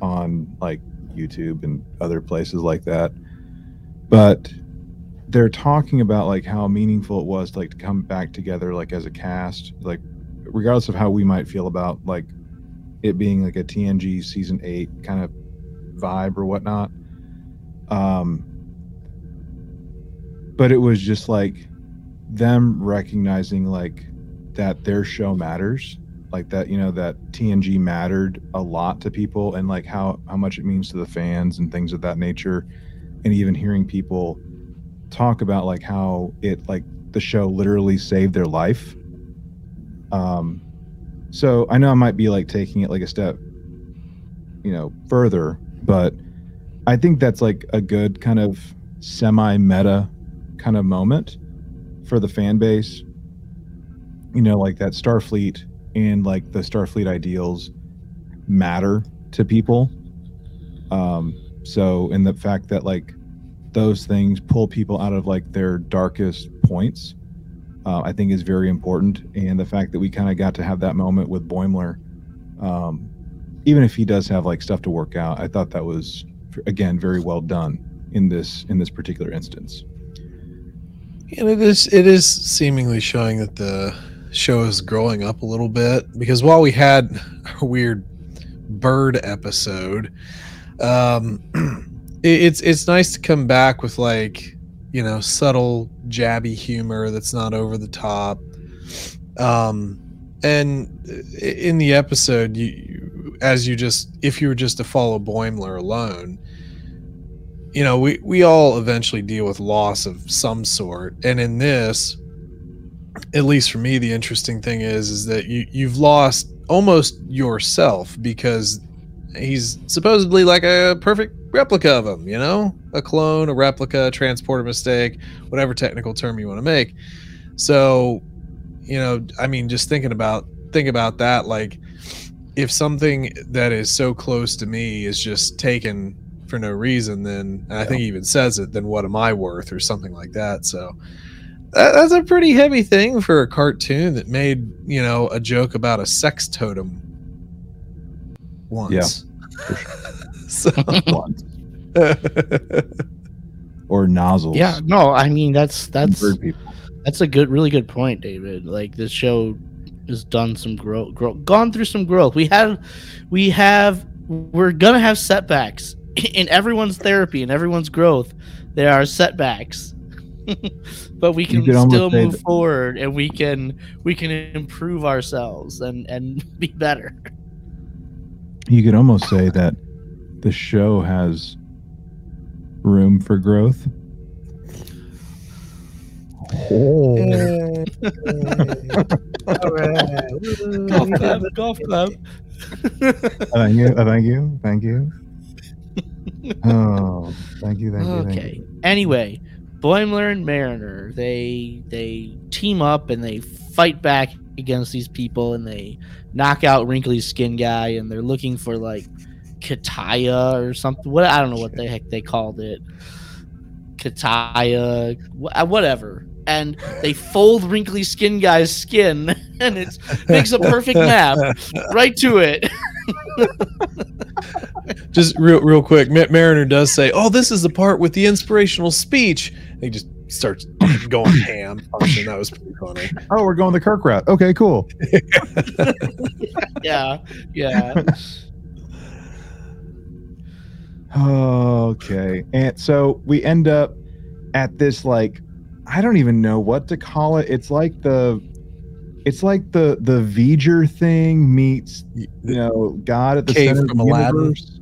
on like YouTube and other places like that. But they're talking about like how meaningful it was to, like to come back together like as a cast, like regardless of how we might feel about like it being like a TNG season eight kind of vibe or whatnot. Um, but it was just like them recognizing like that their show matters, like that you know that TNG mattered a lot to people, and like how how much it means to the fans and things of that nature, and even hearing people talk about like how it like the show literally saved their life. Um, so I know I might be like taking it like a step, you know, further, but I think that's like a good kind of semi meta kind of moment for the fan base. You know, like that Starfleet and like the Starfleet ideals matter to people. Um, so, and the fact that like those things pull people out of like their darkest points uh, I think is very important. And the fact that we kind of got to have that moment with Boimler, um, even if he does have like stuff to work out, I thought that was again very well done in this in this particular instance. And it is it is seemingly showing that the show is growing up a little bit because while we had a weird bird episode, um, it's it's nice to come back with like you know subtle jabby humor that's not over the top. Um, and in the episode, you, as you just if you were just to follow Boimler alone, you know, we, we all eventually deal with loss of some sort. And in this, at least for me, the interesting thing is is that you, you've lost almost yourself because he's supposedly like a perfect replica of them, you know? A clone, a replica, a transporter mistake, whatever technical term you want to make. So, you know, I mean, just thinking about think about that, like if something that is so close to me is just taken for no reason, then I think he even says it, then what am I worth or something like that. So that, that's a pretty heavy thing for a cartoon that made, you know, a joke about a sex totem once. Yeah. so or nozzles. Yeah, no, I mean that's that's bird people. that's a good, really good point, David. Like this show has done some growth, grow, gone through some growth. We have, we have, we're gonna have setbacks in everyone's therapy and everyone's growth. There are setbacks, but we can could still move forward and we can we can improve ourselves and and be better. You could almost say that the show has room for growth. Oh. golf club, golf club. thank you. Thank you. Thank you. Oh, thank you. Thank you. Thank Okay. you. Anyway, Boimler and Mariner, they they team up and they fight back against these people and they knock out Wrinkly skin guy and they're looking for like Kataya or something. What I don't know what the heck they called it. Kataya, uh, whatever. And they fold Wrinkly Skin Guy's skin, and it makes a perfect map right to it. just real real quick, Ma- Mariner does say, "Oh, this is the part with the inspirational speech." And he just starts going ham. And that was pretty funny. Oh, we're going the Kirk route. Okay, cool. yeah, yeah. Okay. And so we end up at this like I don't even know what to call it. It's like the it's like the the V'ger thing meets you know God at the Cave center from of the Aladdin. universe.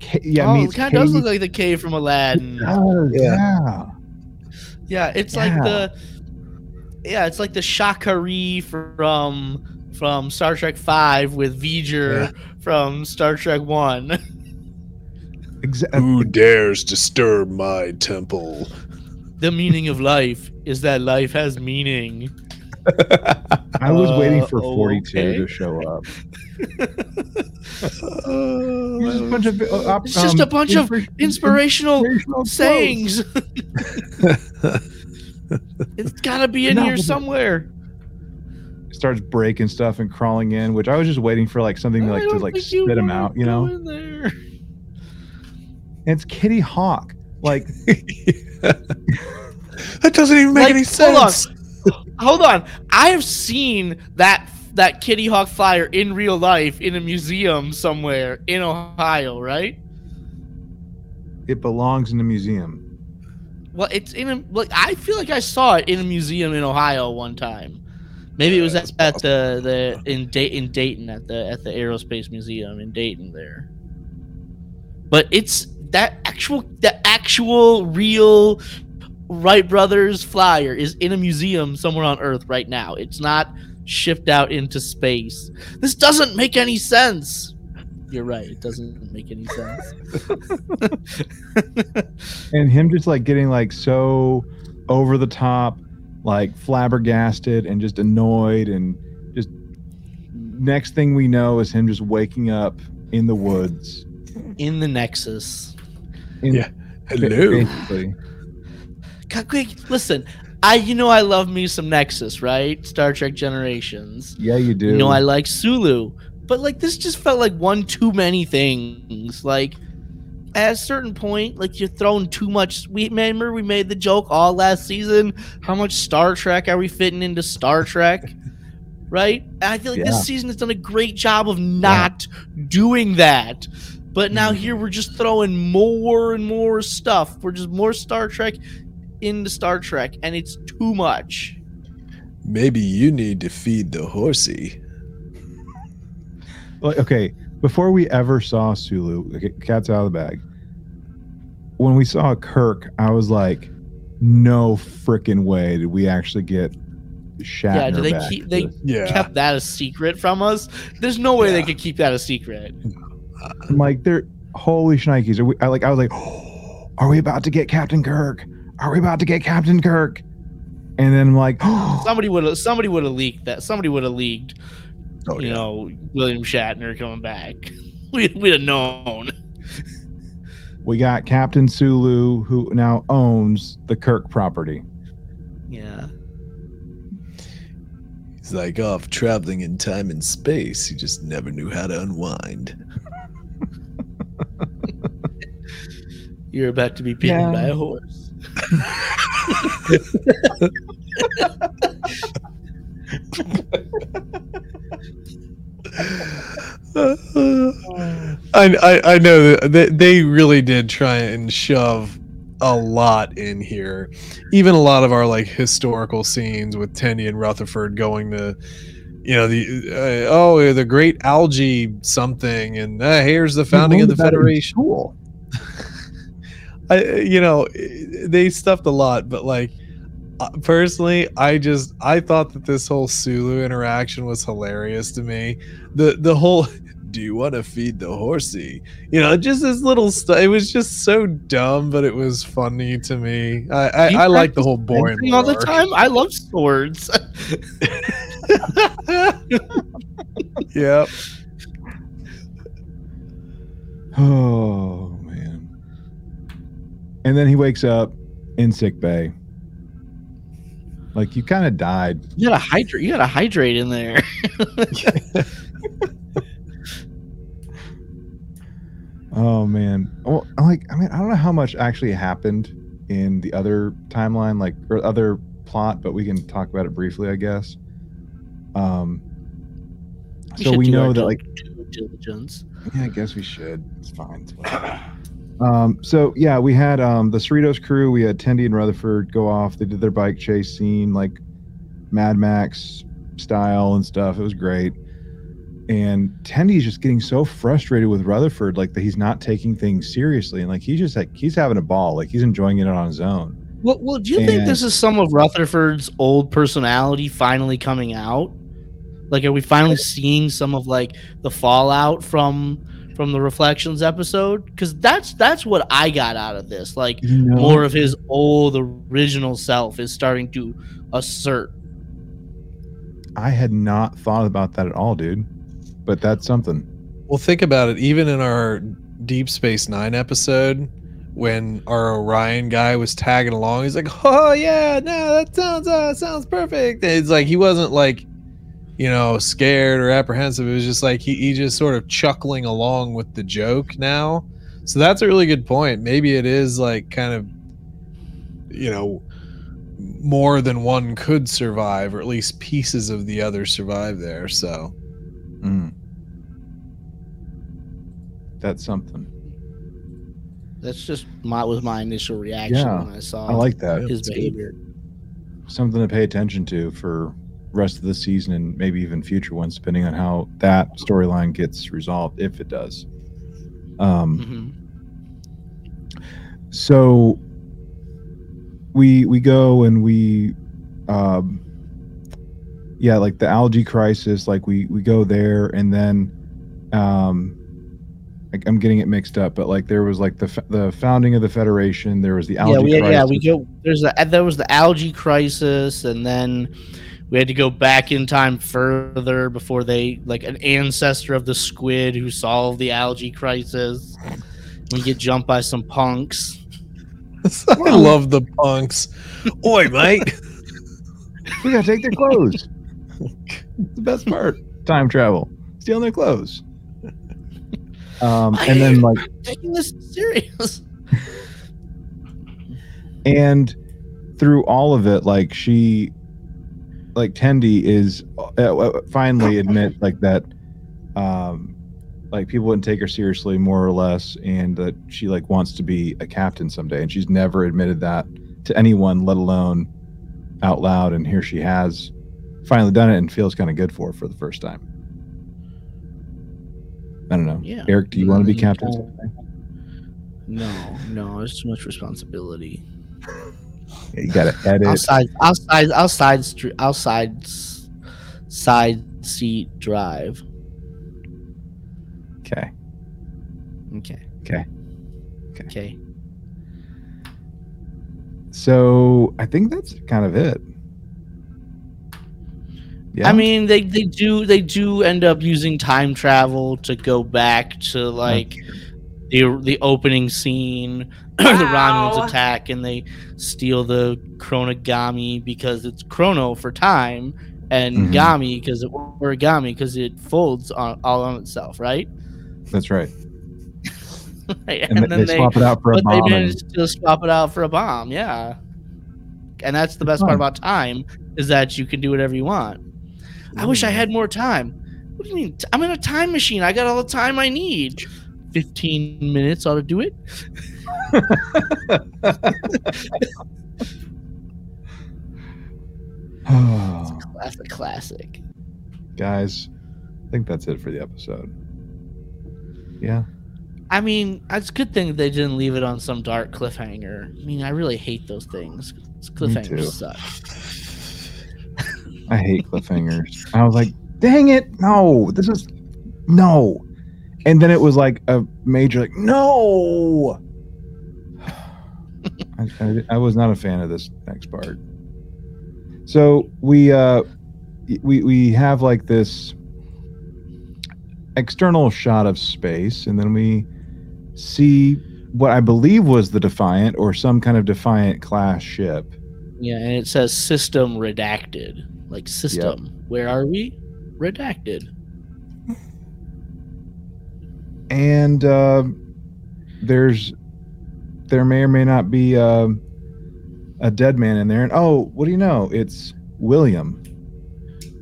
Ca- yeah, oh, it meets kind of does look like the cave from Aladdin. does, Yeah. yeah. Yeah, it's like the yeah, it's like the Sha Ka Ree from from Star Trek Five with V'ger from Star Trek One. Exa- Who dares disturb my temple? the meaning of life is that life has meaning. I was waiting Uh, for 42 okay. to show up. Oh, It's just a bunch of, uh, op- It's just a bunch of Inspirational inspirational sayings. it's gotta be in No, here but- somewhere. starts breaking stuff and crawling in, which I was just waiting for like something like to like spit him out, you go know. In there. And it's Kitty Hawk. Like that doesn't even make Like, any hold on. sense. Hold on. I have seen that that Kitty Hawk flyer in real life in a museum somewhere in Ohio, right? it belongs in a museum. Well, it's in a like I feel like I saw it in a museum in Ohio one time. Maybe it was at, at the the in Dayton in Dayton at the at the Aerospace Museum in Dayton there. But it's that actual the actual real Wright brothers flyer is in a museum somewhere on Earth right now. It's not shipped out into space. This doesn't make any sense. You're right. It doesn't make any sense. And him just like getting like so over the top, like flabbergasted and just annoyed and just next thing we know is him just waking up in the woods. in the Nexus. In, Yeah. Hello. Basically. God, quick, listen. I you know I love me some Nexus, right? Star Trek Generations. Yeah, you do. You know I like Sulu, but like this just felt like one too many things. Like at a certain point, like you're throwing too much. We remember we made the joke all last season. How much Star Trek are we fitting into Star Trek? right? And I feel like Yeah. this season has done a great job of not doing that. But Mm-hmm. now here we're just throwing more and more stuff. We're just more Star Trek into Star Trek, and it's too much. Maybe you need to feed the horsey. Like, okay, before we ever saw Sulu, cat's out of the bag. When we saw Kirk, I was like, no freaking way did we actually get Shatner yeah, do they back. keep they Yeah. kept that a secret from us? There's no way they could keep that a secret. I'm like, they're holy shnikes. Are we, I like, I was like, are we about to get Captain Kirk? Are we about to get Captain Kirk? And then I'm like, Somebody would have somebody would have leaked that. Somebody would have leaked, Oh, you yeah. know, William Shatner coming back. We we'd have known. we got Captain Sulu, who now owns the Kirk property. Yeah. He's like off traveling in time and space. He just never knew how to unwind. You're about to be bitten Yeah. by a horse. I, I I know that they, they really did try and shove a lot in here. Even a lot of our like historical scenes with Tendi and Rutherford going to, you know, the uh, oh the great algae something, and uh, here's the founding of the Federation. Cool. I, you know, they stuffed a lot, but like uh, personally, I just I thought that this whole Sulu interaction was hilarious to me. The the whole do you want to feed the horsey? You know, just this little stuff. It was just so dumb, but it was funny to me. I I, I like the practice whole boring Fencing all the time. I love swords. Yep. Oh man. And then he wakes up in sick bay. Like you kind of died. You gotta hydrate. You gotta hydrate in there. Oh man. Well, like I mean, I don't know how much actually happened in the other timeline, like or other plot, but we can talk about it briefly, I guess. Um. so we know that like diligence. Yeah, I guess we should. It's fine. It's. um, so yeah, we had um, the Cerritos crew. We had Tendi and Rutherford go off. They did their bike chase scene, like Mad Max style and stuff. It was great. And Tendi's just getting so frustrated with Rutherford, like that he's not taking things seriously, and like he's just like he's having a ball, like he's enjoying it on his own. Well, well, do you think this is some of Rutherford's old personality finally coming out? Like, are we finally seeing some of like the fallout from from the Reflections episode? Because that's that's what I got out of this. Like, You know? more of his old original self is starting to assert. I had not thought about that at all, dude. But that's something. Well, think about it. Even in our Deep Space Nine episode, when our Orion guy was tagging along, he's like, "Oh yeah, no, that sounds uh, sounds perfect." And it's like he wasn't like, you know, scared or apprehensive. It was just like he, he just sort of chuckling along with the joke now. So that's a really good point. Maybe it is like kind of, you know, more than one could survive, or at least pieces of the other survive there. So Mm. That's something. That's just my was my initial reaction Yeah, when I saw I like that. his That's good. behavior. something to pay attention to for rest of the season and maybe even future ones depending on how that storyline gets resolved if it does um hmm so we we go and we um yeah like the algae crisis like we we go there and then um like i'm getting it mixed up but like there was like the the founding of the federation there was the algae yeah, we, crisis yeah, we go. There's a there was the algae crisis, and then we had to go back in time further before they like an ancestor of the squid who solved the algae crisis. We get jumped by some punks. I love the punks. Oi, mate. We gotta take their clothes. The best part. Time travel. Stealing their clothes. Um, and are then like taking this serious. and through all of it like she like tendi is uh, uh, finally admit like that um like people wouldn't take her seriously more or less and that she like wants to be a captain someday and she's never admitted that to anyone let alone out loud and here she has finally done it and feels kind of good for for the first time i don't know Yeah. eric do you want to be captain. No, no, it's too much responsibility. You gotta edit Outside, outside, outside, street, outside, side seat drive. okay Okay. Okay. Okay. Okay. So I think that's kind of it. Yeah. I mean, they, they do they do end up using time travel to go back to like the the opening scene, the Wow. Romulans attack, and they steal the chronogami because it's chrono for time, and Mhm. gami because it origami because it folds on, all on itself, right? that's right. Right, And, they, they swap it out for a but they bomb. And, managed to swap it out for a bomb, yeah. And that's the best part about time is that you can do whatever you want. I wish I had more time. What do you mean? I'm in a time machine. I got all the time I need. 15 minutes ought to do it. oh, That's a classic. guys, I think that's it for the episode. Yeah. I mean, it's a good thing they didn't leave it on some dark cliffhanger. I mean, I really hate those things. too. Cliffhangers suck. I hate cliffhangers. I was like, dang it, no, this is no. And then it was like a major like, no. I, I, I was not a fan of this next part. So we uh we we have like this external shot of space, and then we see what I believe was the Defiant or some kind of Defiant class ship. Yeah, and it says system redacted. Like system. Where are we? Redacted. and uh, there's there may or may not be uh, a dead man in there and oh what do you know it's william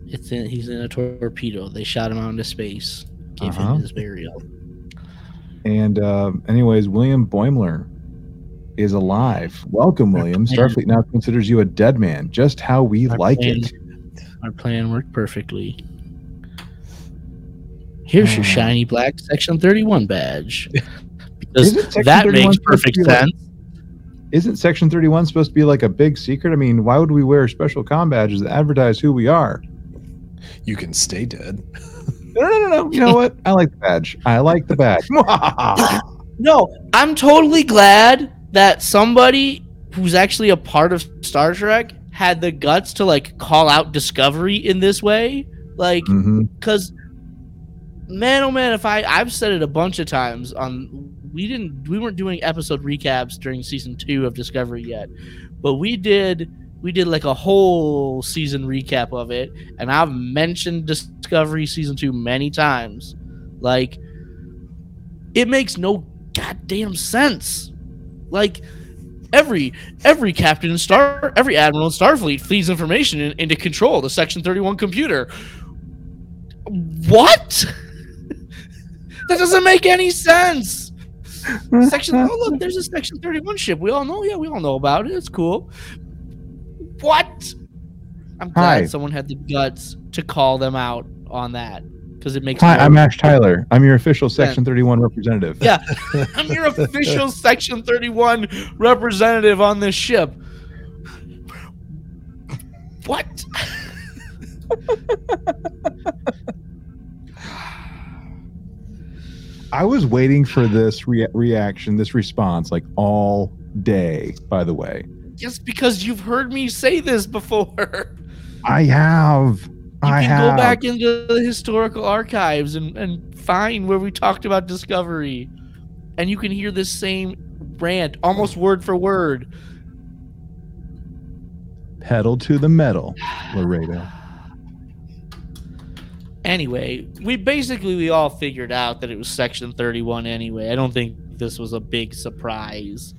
It's in he's in a torpedo. They shot him out into space. Gave Uh-huh. him his burial. and uh, anyways william boimler is alive welcome william plan. starfleet now considers you a dead man just how we Our like plan- it Our plan worked perfectly. Here's your Ah. shiny black Section 31 badge. Because Isn't that makes perfect be like- sense. isn't section 31 supposed to be like a big secret? I mean why would we wear special com badges that advertise who we are? You can stay dead. no no no no. You know what? I like the badge. I like the badge. No, I'm totally glad that somebody who's actually a part of Star Trek had the guts to like call out Discovery in this way. Like, mm-hmm. because man, oh man, if I I've said it a bunch of times on we didn't we weren't doing episode recaps during season two of Discovery yet, but we did we did like a whole season recap of it, and I've mentioned Discovery season two many times. Like, it makes no goddamn sense. Like every every captain in star every admiral in starfleet feeds information in, into control the section 31 computer what that doesn't make any sense section oh look there's a section 31 ship we all know yeah we all know about it it's cool what i'm glad Hi. someone had the guts to call them out on that because it makes Hi, no I'm Ash Tyler. I'm your official Section 31 representative. Yeah. I'm your official Section 31 representative on this ship. What? I was waiting for this rea- reaction, this response, like all day. By the way, Just because you've heard me say this before. I have. You I can have. go back into the historical archives and, and find where we talked about Discovery. And you can hear this same rant, almost word for word. Pedal to the metal, Laredo. Anyway, we basically we all figured out that it was Section 31 anyway. I don't think this was a big surprise,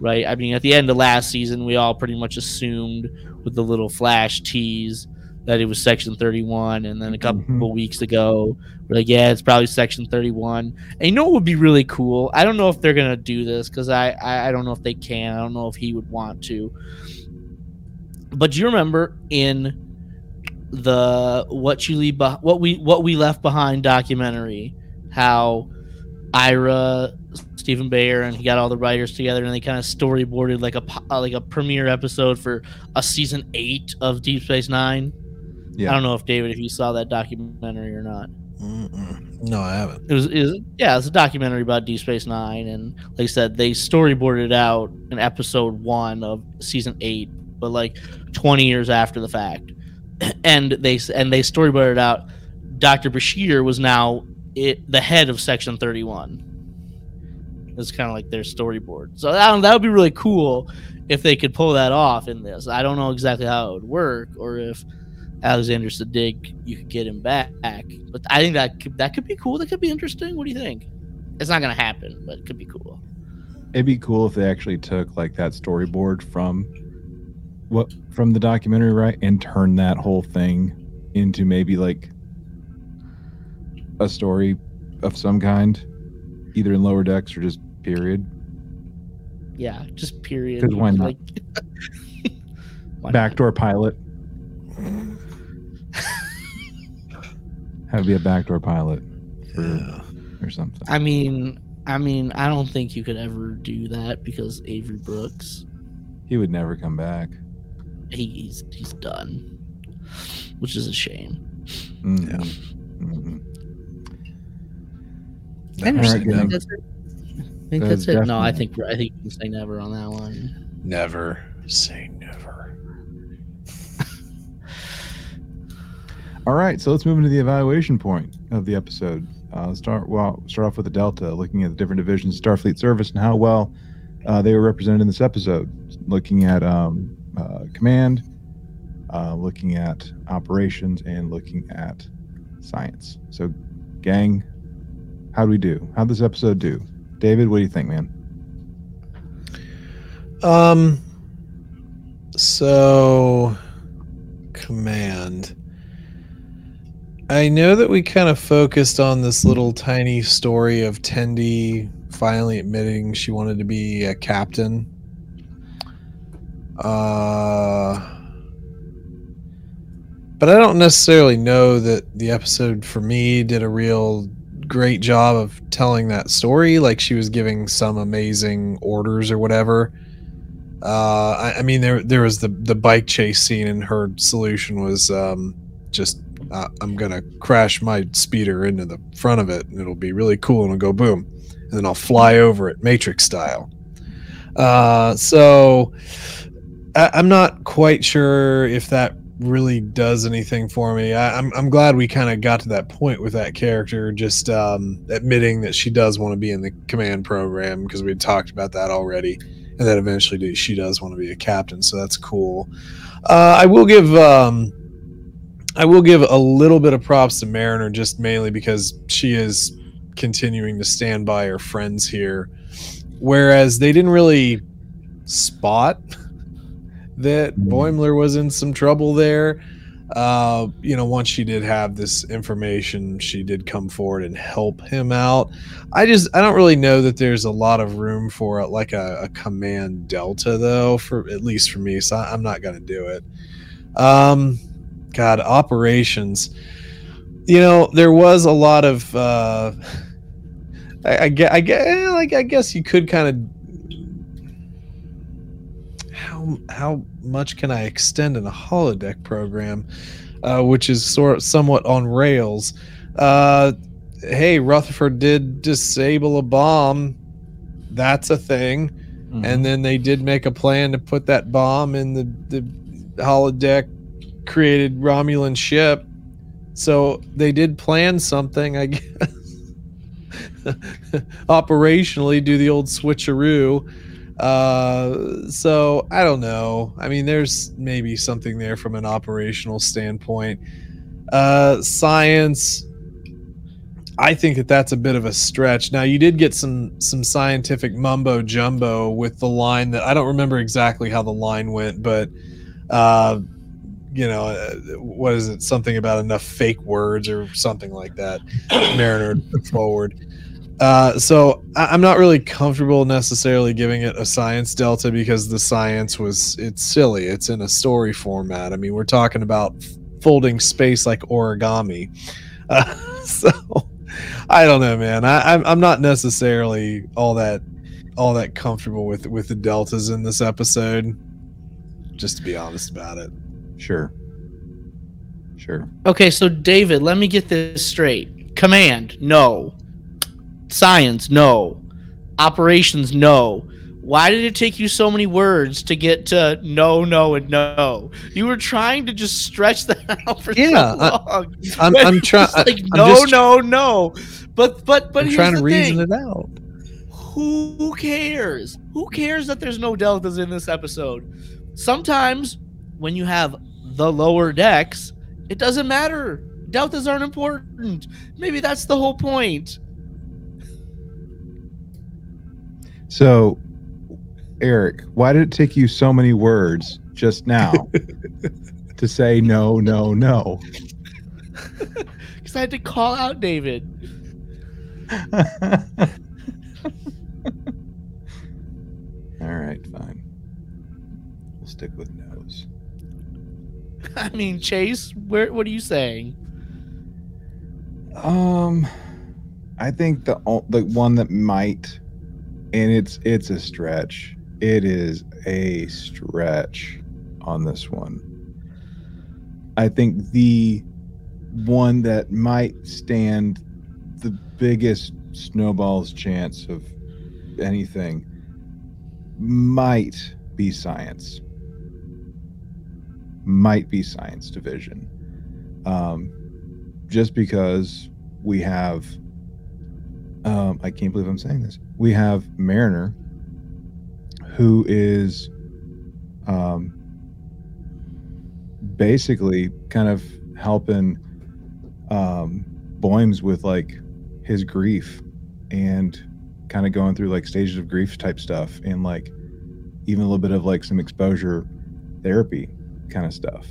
right? I mean, at the end of last season, we all pretty much assumed with the little flash tease that it was Section 31, and then a couple Mhm. weeks ago, we're like, yeah, it's probably Section 31. And you know what would be really cool? I don't know if they're gonna do this because I, I I don't know if they can. I don't know if he would want to. But do you remember in the what you leave beh- what we what we left behind documentary how Ira Steven Behr and he got all the writers together and they kind of storyboarded like a uh, like a premiere episode for a season 8 of Deep Space 9 Yeah. I don't know if David if you saw that documentary or not Mm-mm. No, I haven't. it was, it was yeah it's a documentary about Deep Space 9 and like I said they storyboarded out an episode 1 of season 8 but like 20 years after the fact and they and they storyboarded out Dr. Bashir was now it, the head of section 31 it's kind of like their storyboard. So that, that would be really cool if they could pull that off in this. I don't know exactly how it would work or if Alexander Siddig you could get him back but I think that could, that could be cool. That could be interesting. What do you think? It's not gonna happen but it could be cool. It'd be cool if they actually took like that storyboard from what from the documentary, right, and turn that whole thing into maybe like a story of some kind, either in lower decks or just period. yeah just period 'Cause why not? Like- Why not? Backdoor pilot. Have to be a backdoor pilot for, Yeah. or something. I mean, I mean, I don't think you could ever do that because Avery Brooks, He would never come back. He, he's he's done, which is a shame. Mhm. Yeah. Mhm. Never right. I think never. that's it. I think That's that's it. No, I think I think you can say never on that one. Never say never. All right, so let's move into the evaluation point of the episode. Uh, start well. Start off with the Delta, looking at the different divisions of Starfleet service and how well uh, they were represented in this episode. Looking at um, uh, command, uh, looking at operations, and looking at science. So, gang, how do we do? How would this episode do? David, what do you think, man? Um. So, command. I know that we kind of focused on this little tiny story of Tendi finally admitting she wanted to be a captain. Uh, but I don't necessarily know that the episode for me did a real great job of telling that story. Like she was giving some amazing orders or whatever. Uh, I, I mean, there there was the the bike chase scene, and her solution was um, just uh, I'm gonna crash my speeder into the front of it, and it'll be really cool, and it'll go boom, and then I'll fly over it, Matrix style. Uh, so I, I'm not quite sure if that really does anything for me. I, I'm I'm glad we kind of got to that point with that character, just um, admitting that she does want to be in the command program because we talked about that already and that eventually she does want to be a captain so that's cool uh, i will give um, i will give a little bit of props to mariner just mainly because she is continuing to stand by her friends here whereas they didn't really spot that Mhm. boimler was in some trouble there uh, you know once she did have this information she did come forward and help him out I just I don't really know that there's a lot of room for like a, a command delta though for at least for me so I, I'm not gonna do it. Um, God operations, you know there was a lot of uh, I, I I I guess you could kind of how how much can I extend in a holodeck program, uh, which is sort somewhat on rails. Uh, hey, Rutherford did disable a bomb. That's a thing. Mm-hmm. And then they did make a plan to put that bomb in the, the holodeck created Romulan ship. So they did plan something, I guess. Operationally, do the old switcheroo. Uh, so I don't know. I mean, there's maybe something there from an operational standpoint. Uh, science. I think that that's a bit of a stretch. Now you did get some some scientific mumbo jumbo with the line that I don't remember exactly how the line went, but uh, you know, uh, what is it? Something about enough fake words or something like that. Mariner put forward. Uh, so I, am not really comfortable necessarily giving it a science delta because the science was it's silly. It's in a story format. I mean, we're talking about folding space like origami. Uh, so I don't know, man. I, I'm I'm not necessarily all that all that comfortable with with the deltas in this episode. Just to be honest about it. Sure. Sure. Okay, so David, let me get this straight. Command, no. Science, no. Operations, no. Why did it take you so many words to get to no, no, and no? You were trying to just stretch that out for yeah, so long. I, am I'm trying. Like no, no, no. But but but I'm trying to reason thing. it out. Who cares? Who cares that there's no deltas in this episode? Sometimes when you have the lower decks, it doesn't matter. Deltas aren't important. Maybe that's the whole point. So, Eric, why did it take you so many words just now to say no, no, no? Because I had to call out David. All right, fine. We'll stick with no's. I mean, Chase, where what are you saying? Um, I think the the one that might and it's it's a stretch. It is a stretch on this one. I think the one that might stand the biggest snowball's chance of anything might be science. Might be science division. Um, just because we have um, I can't believe I'm saying this. We have Mariner, who is um, basically kind of helping um, Boims with like his grief and kind of going through like stages of grief type stuff and like even a little bit of like some exposure therapy kind of stuff.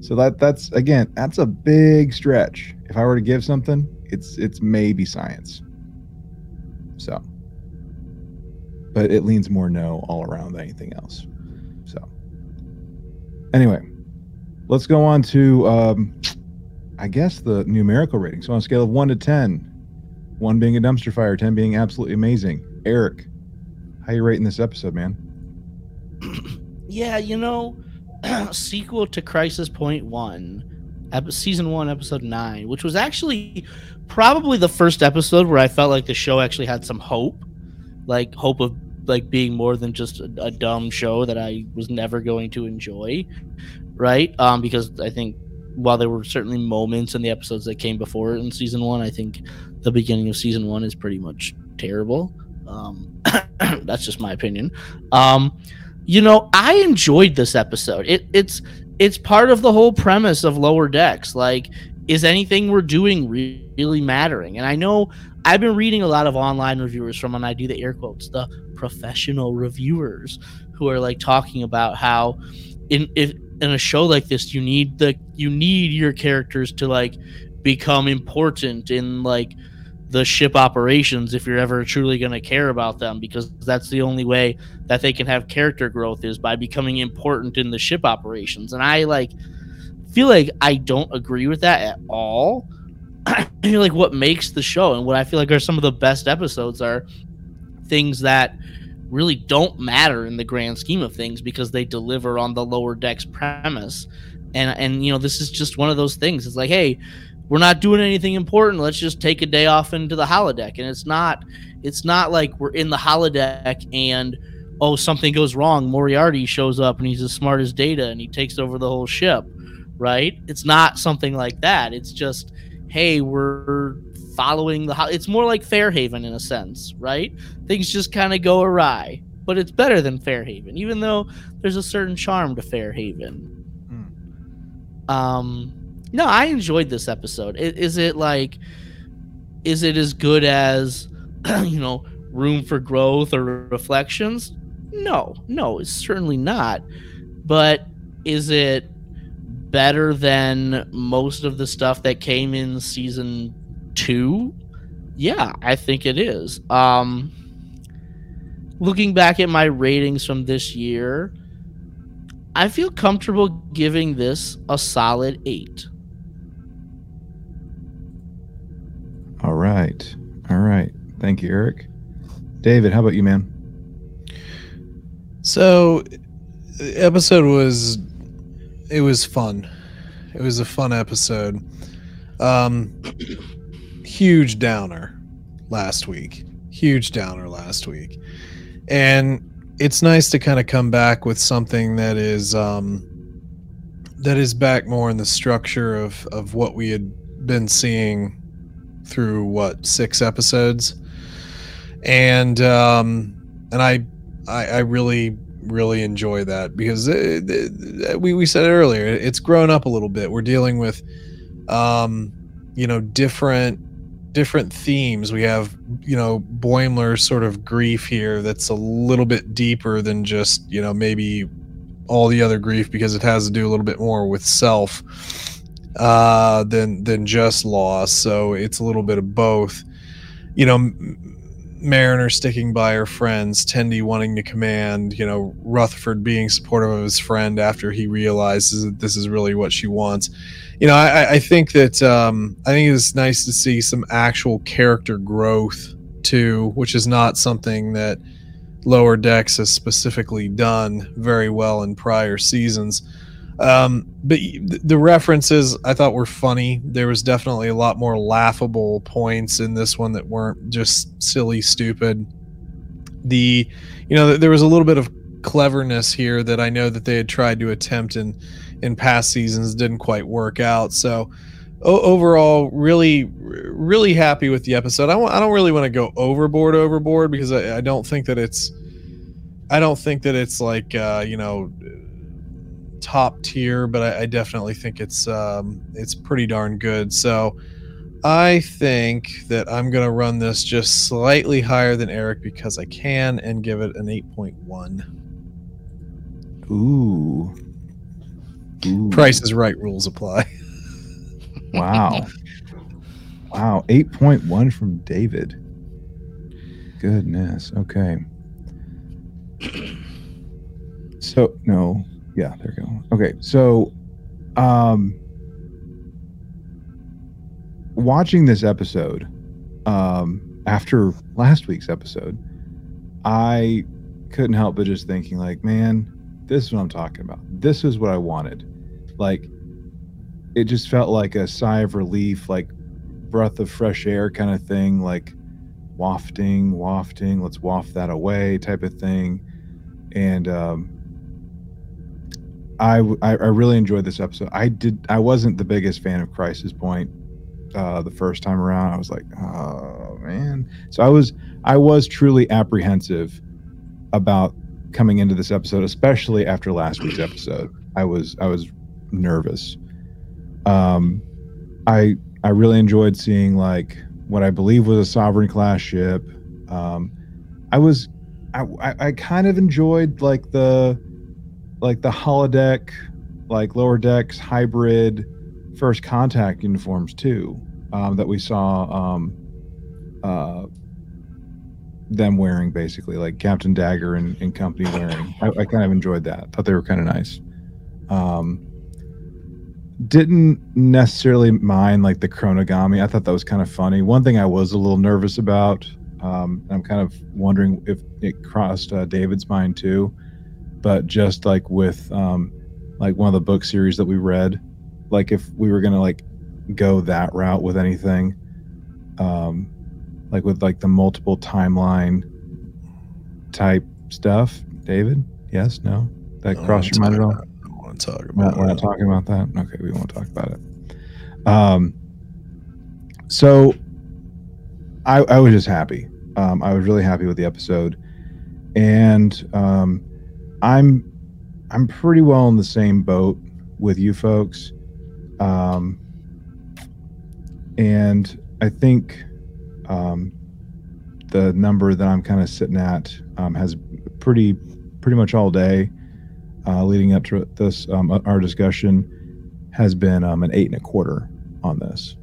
So that that's again that's a big stretch. If I were to give something, it's it's maybe science. So, but it leans more no all around than anything else. So, anyway, let's go on to, um, I guess, the numerical rating. So, on a scale of one to 10, one being a dumpster fire, 10 being absolutely amazing. Eric, how you rating this episode, man? yeah, you know, sequel to Crisis Point One, season one, episode nine, which was actually probably the first episode where I felt like the show actually had some hope, like hope of like being more than just a, a dumb show that I was never going to enjoy, right? Um, because I think while there were certainly moments in the episodes that came before in season one, I think the beginning of season one is pretty much terrible. Um, that's just my opinion. Um, you know, I enjoyed this episode. It, it's it's part of the whole premise of lower decks. Like is anything we're doing really mattering? And I know I've been reading a lot of online reviewers from, and I do the air quotes, the professional reviewers who are like talking about how in if in a show like this you need the you need your characters to like become important in like the ship operations if you're ever truly going to care about them because that's the only way that they can have character growth is by becoming important in the ship operations and i like feel like I don't agree with that at all. I feel like what makes the show and what I feel like are some of the best episodes are things that really don't matter in the grand scheme of things because they deliver on the lower decks premise. And and you know, this is just one of those things. It's like, hey, we're not doing anything important. Let's just take a day off into the holodeck. And it's not it's not like we're in the holodeck and oh something goes wrong. Moriarty shows up and he's as smart as data and he takes over the whole ship right? It's not something like that. It's just, hey, we're following the. It's more like Fairhaven in a sense, right? Things just kind of go awry, but it's better than Fairhaven, even though there's a certain charm to Fairhaven. Um, no, I enjoyed this episode. I- Is it like, is it as good as, you know, Room for Growth or Reflections? No, no, it's certainly not. But is it better than most of the stuff that came in season two? Yeah, I think it is. Um, looking back at my ratings from this year, I feel comfortable giving this a solid eight. All right. All right. Thank you, Eric. David, how about you, man? So, the episode was it was fun. It was a fun episode. Um, huge downer last week. Huge downer last week, and it's nice to kind of come back with something that is um, that is back more in the structure of of what we had been seeing through what six episodes, and um, and I I, I really really enjoy that because uh, th- th- we we said it earlier it's grown up a little bit. We're dealing with um, you know different different themes. We have you know Boimler's sort of grief here that's a little bit deeper than just you know maybe all the other grief because it has to do a little bit more with self uh, than than just loss. So it's a little bit of both. You know, Mariner sticking by her friends, Tendi wanting to command. You know, Rutherford being supportive of his friend after he realizes that this is really what she wants. You know, I, I think that um, I think it's nice to see some actual character growth too, which is not something that Lower Decks has specifically done very well in prior seasons. Um, but th- the references I thought were funny. There was definitely a lot more laughable points in this one that weren't just silly, stupid. The, you know, th- there was a little bit of cleverness here that I know that they had tried to attempt in in past seasons didn't quite work out. So overall, really, really happy with the episode. I w- I don't really want to go overboard, overboard because I, I don't think that it's, I don't think that it's like uh, you know top tier, but I, I definitely think it's um, it's pretty darn good. So I think that I'm gonna run this just slightly higher than Eric because I can and give it an 8.1. Ooh. Ooh. Price is right, rules apply. Wow. wow. 8.1 from David. Goodness. Okay. So, no. Yeah, there you go. Okay. So, um, watching this episode, um, after last week's episode, I couldn't help but just thinking, like, man, this is what I'm talking about. This is what I wanted. Like, it just felt like a sigh of relief, like breath of fresh air kind of thing, like wafting, wafting, let's waft that away type of thing. And um, I, I I really enjoyed this episode. I did. I wasn't the biggest fan of Crisis Point uh, the first time around. I was like, oh man. So I was I was truly apprehensive about coming into this episode, especially after last week's episode. I was I was nervous. Um, I I really enjoyed seeing like what I believe was a sovereign class ship. Um, I was I, I I kind of enjoyed like the like the holodeck, like lower decks hybrid first contact uniforms too um, that we saw um, uh, them wearing basically like Captain Dagger and, and company wearing. I, I kind of enjoyed that. Thought they were kind of nice. Um, didn't necessarily mind like the chronogami. I thought that was kind of funny. One thing I was a little nervous about, um, I'm kind of wondering if it crossed uh, David's mind too, but just like with um, like one of the book series that we read, like if we were gonna like go that route with anything, um, like with like the multiple timeline type stuff. David, yes, no, that crossed your mind at all? I don't want to talk about we're not talking about that. Okay, we won't talk about it. Um, so I I was just happy. Um, I was really happy with the episode, and um, I'm I'm pretty well in the same boat with you folks, um, and I think um, the number that I'm kind of sitting at um, has pretty pretty much all day uh, leading up to this um, our discussion has been um, an eight and a quarter on this.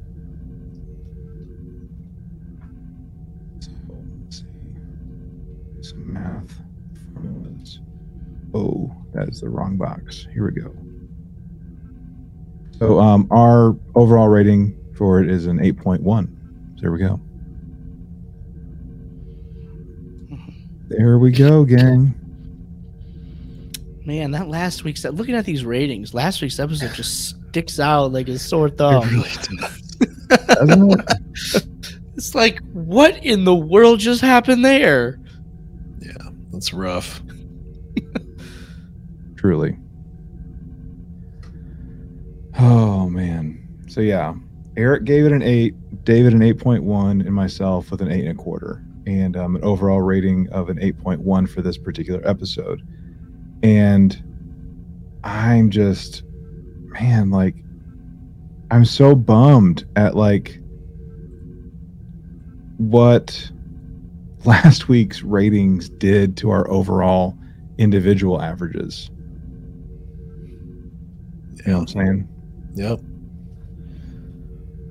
Oh, that is the wrong box. Here we go. So um, our overall rating for it is an 8.1. So there we go. There we go, gang. Man, that last week's looking at these ratings, last week's episode just sticks out like a sore thumb. It really does. It's like, what in the world just happened there? Yeah, that's rough. Truly. Oh man. So yeah, Eric gave it an eight, David an eight point one, and myself with an eight and a quarter, and um, an overall rating of an eight point one for this particular episode. And I'm just, man, like, I'm so bummed at like what last week's ratings did to our overall individual averages. You know what I'm saying? Yep.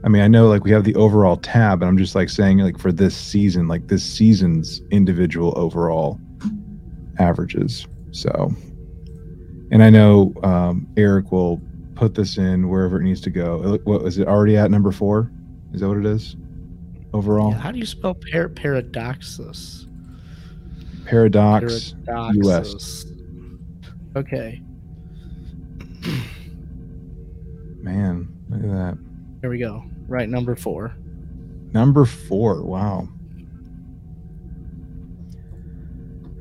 I mean, I know like we have the overall tab, and I'm just like saying like for this season, like this season's individual overall averages. So, and I know um, Eric will put this in wherever it needs to go. What is it already at number four? Is that what it is? Overall, Yeah, how do you spell par- paradoxus? paradox. Paradoxus. Okay, Man, look at that. here we go. Right, number four. Number four. Wow.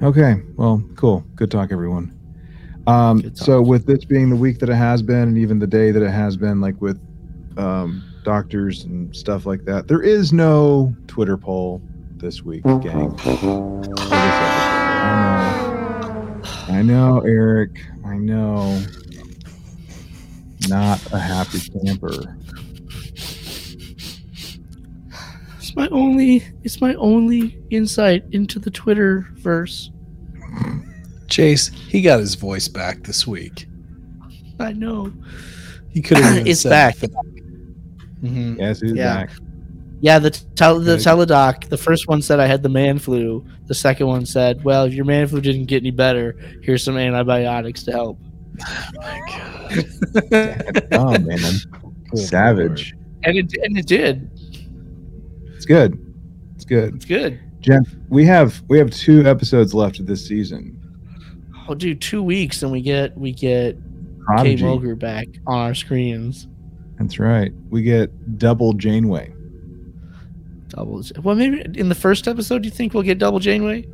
Okay. Well, cool. Good talk, everyone. Um, Good talk. so with this being the week that it has been, and even the day that it has been, like with um, doctors and stuff like that, there is no Twitter poll this week, gang. for this episode. I know. I know, Eric. I know. Not a happy camper. It's my only. It's my only insight into the Twitter verse. Chase, he got his voice back this week. I know. He could have. It's back. Mhm. Yes, he's Yeah. back. Yeah, the tel- the Good. teledoc. The first one said I had the man flu. The second one said, "Well, if your man flu didn't get any better, here's some antibiotics to help." Oh my god. Oh man, savage. And it and it did. It's good. It's good. It's good. Jeff, we have we have two episodes left of this season. Oh, dude, two weeks and we get we get Kate Mulgrew back on our screens. That's right. We get double Janeway. Double. Well, maybe in the first episode, do you think we'll get double Janeway?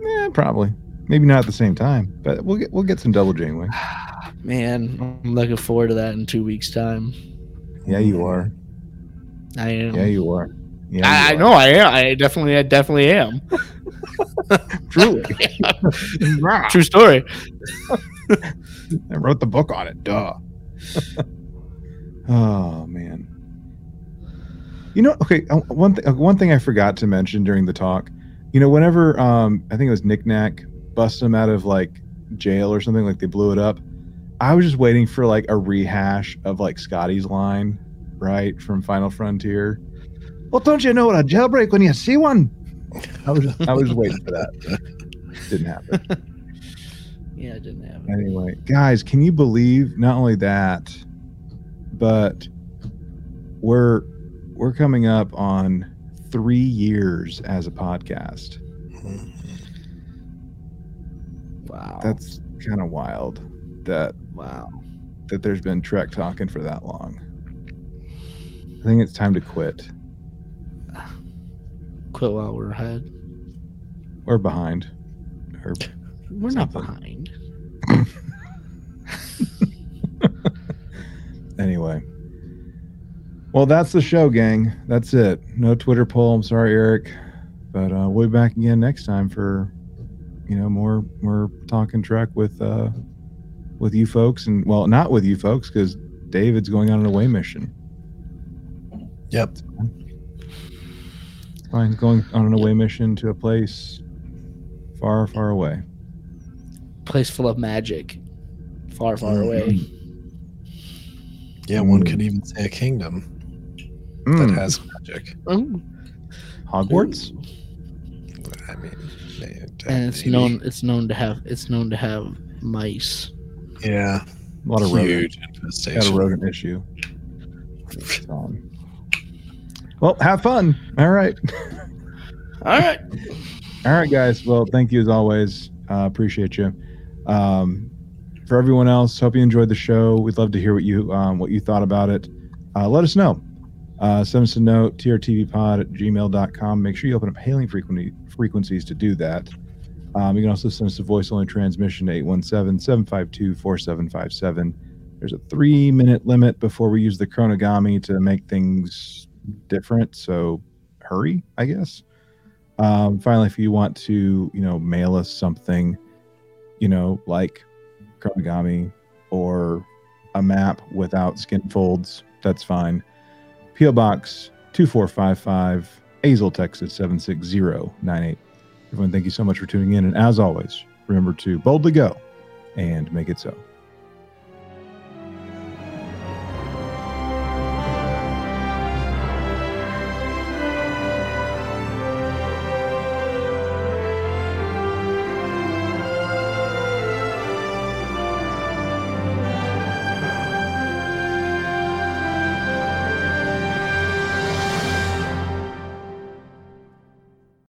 Yeah, probably. Maybe not at the same time, but we'll get we'll get some double Janeway. Man, I'm looking forward to that in two weeks' time. Yeah, you are. I am. Yeah, you are. Yeah, I, I you know I am. I definitely, I definitely am. are. Truly, True story. I wrote the book on it. Duh. oh man. You know, okay. uh, One thing, one thing I forgot to mention during the talk. You know, whenever um, I think it was Nick Knack busted him out of like jail or something, like they blew it up. I was just waiting for like a rehash of like Scotty's line, right from Final Frontier. Well, don't you know what a jailbreak when you see one? I was I was waiting for that. Didn't happen. Yeah, I didn't have it. Anyway, guys, can you believe not only that, but we're we're coming up on three years as a podcast. Mm-hmm. Wow. That's kind of wild that wow. that there's been Trek talking for that long. I think it's time to quit. Quit while we're ahead. We're behind. Or We're not behind. anyway. Well, that's the show, gang. That's it. No Twitter poll. I'm sorry, Eric, but uh, we'll be back again next time for you know, more more talking trek with uh with you folks, and well, not with you folks because David's going on an away mission. Yep. Fine, going on an away mission to a place far, far away. Place full of magic, far, far Mm-hmm. away. Yeah, one Mm. could even say a kingdom Mm, that has magic. Ooh. Hogwarts. I mean, may- and it's known it's known to have it's known to have mice. Yeah, A lot of rodent. huge Got a rodent issue. Well, have fun. All right. All right. All right, guys. Well, thank you as always. Uh, appreciate you. Um, for everyone else, hope you enjoyed the show. We'd love to hear what you um, what you thought about it. Uh, let us know. Uh, send us a note, trtvpod at gmail.com. Make sure you open up hailing frequency, frequencies to do that. Um, you can also send us a voice only transmission to 817 752 4757. There's a three minute limit before we use the chronogami to make things different. So hurry, I guess. Um, finally, if you want to, you know, mail us something, you know, like chronogami or a map without skin folds, that's fine. PO Box 2455, Azle, Texas 76098. Everyone, thank you so much for tuning in. And as always, remember to boldly go and make it so.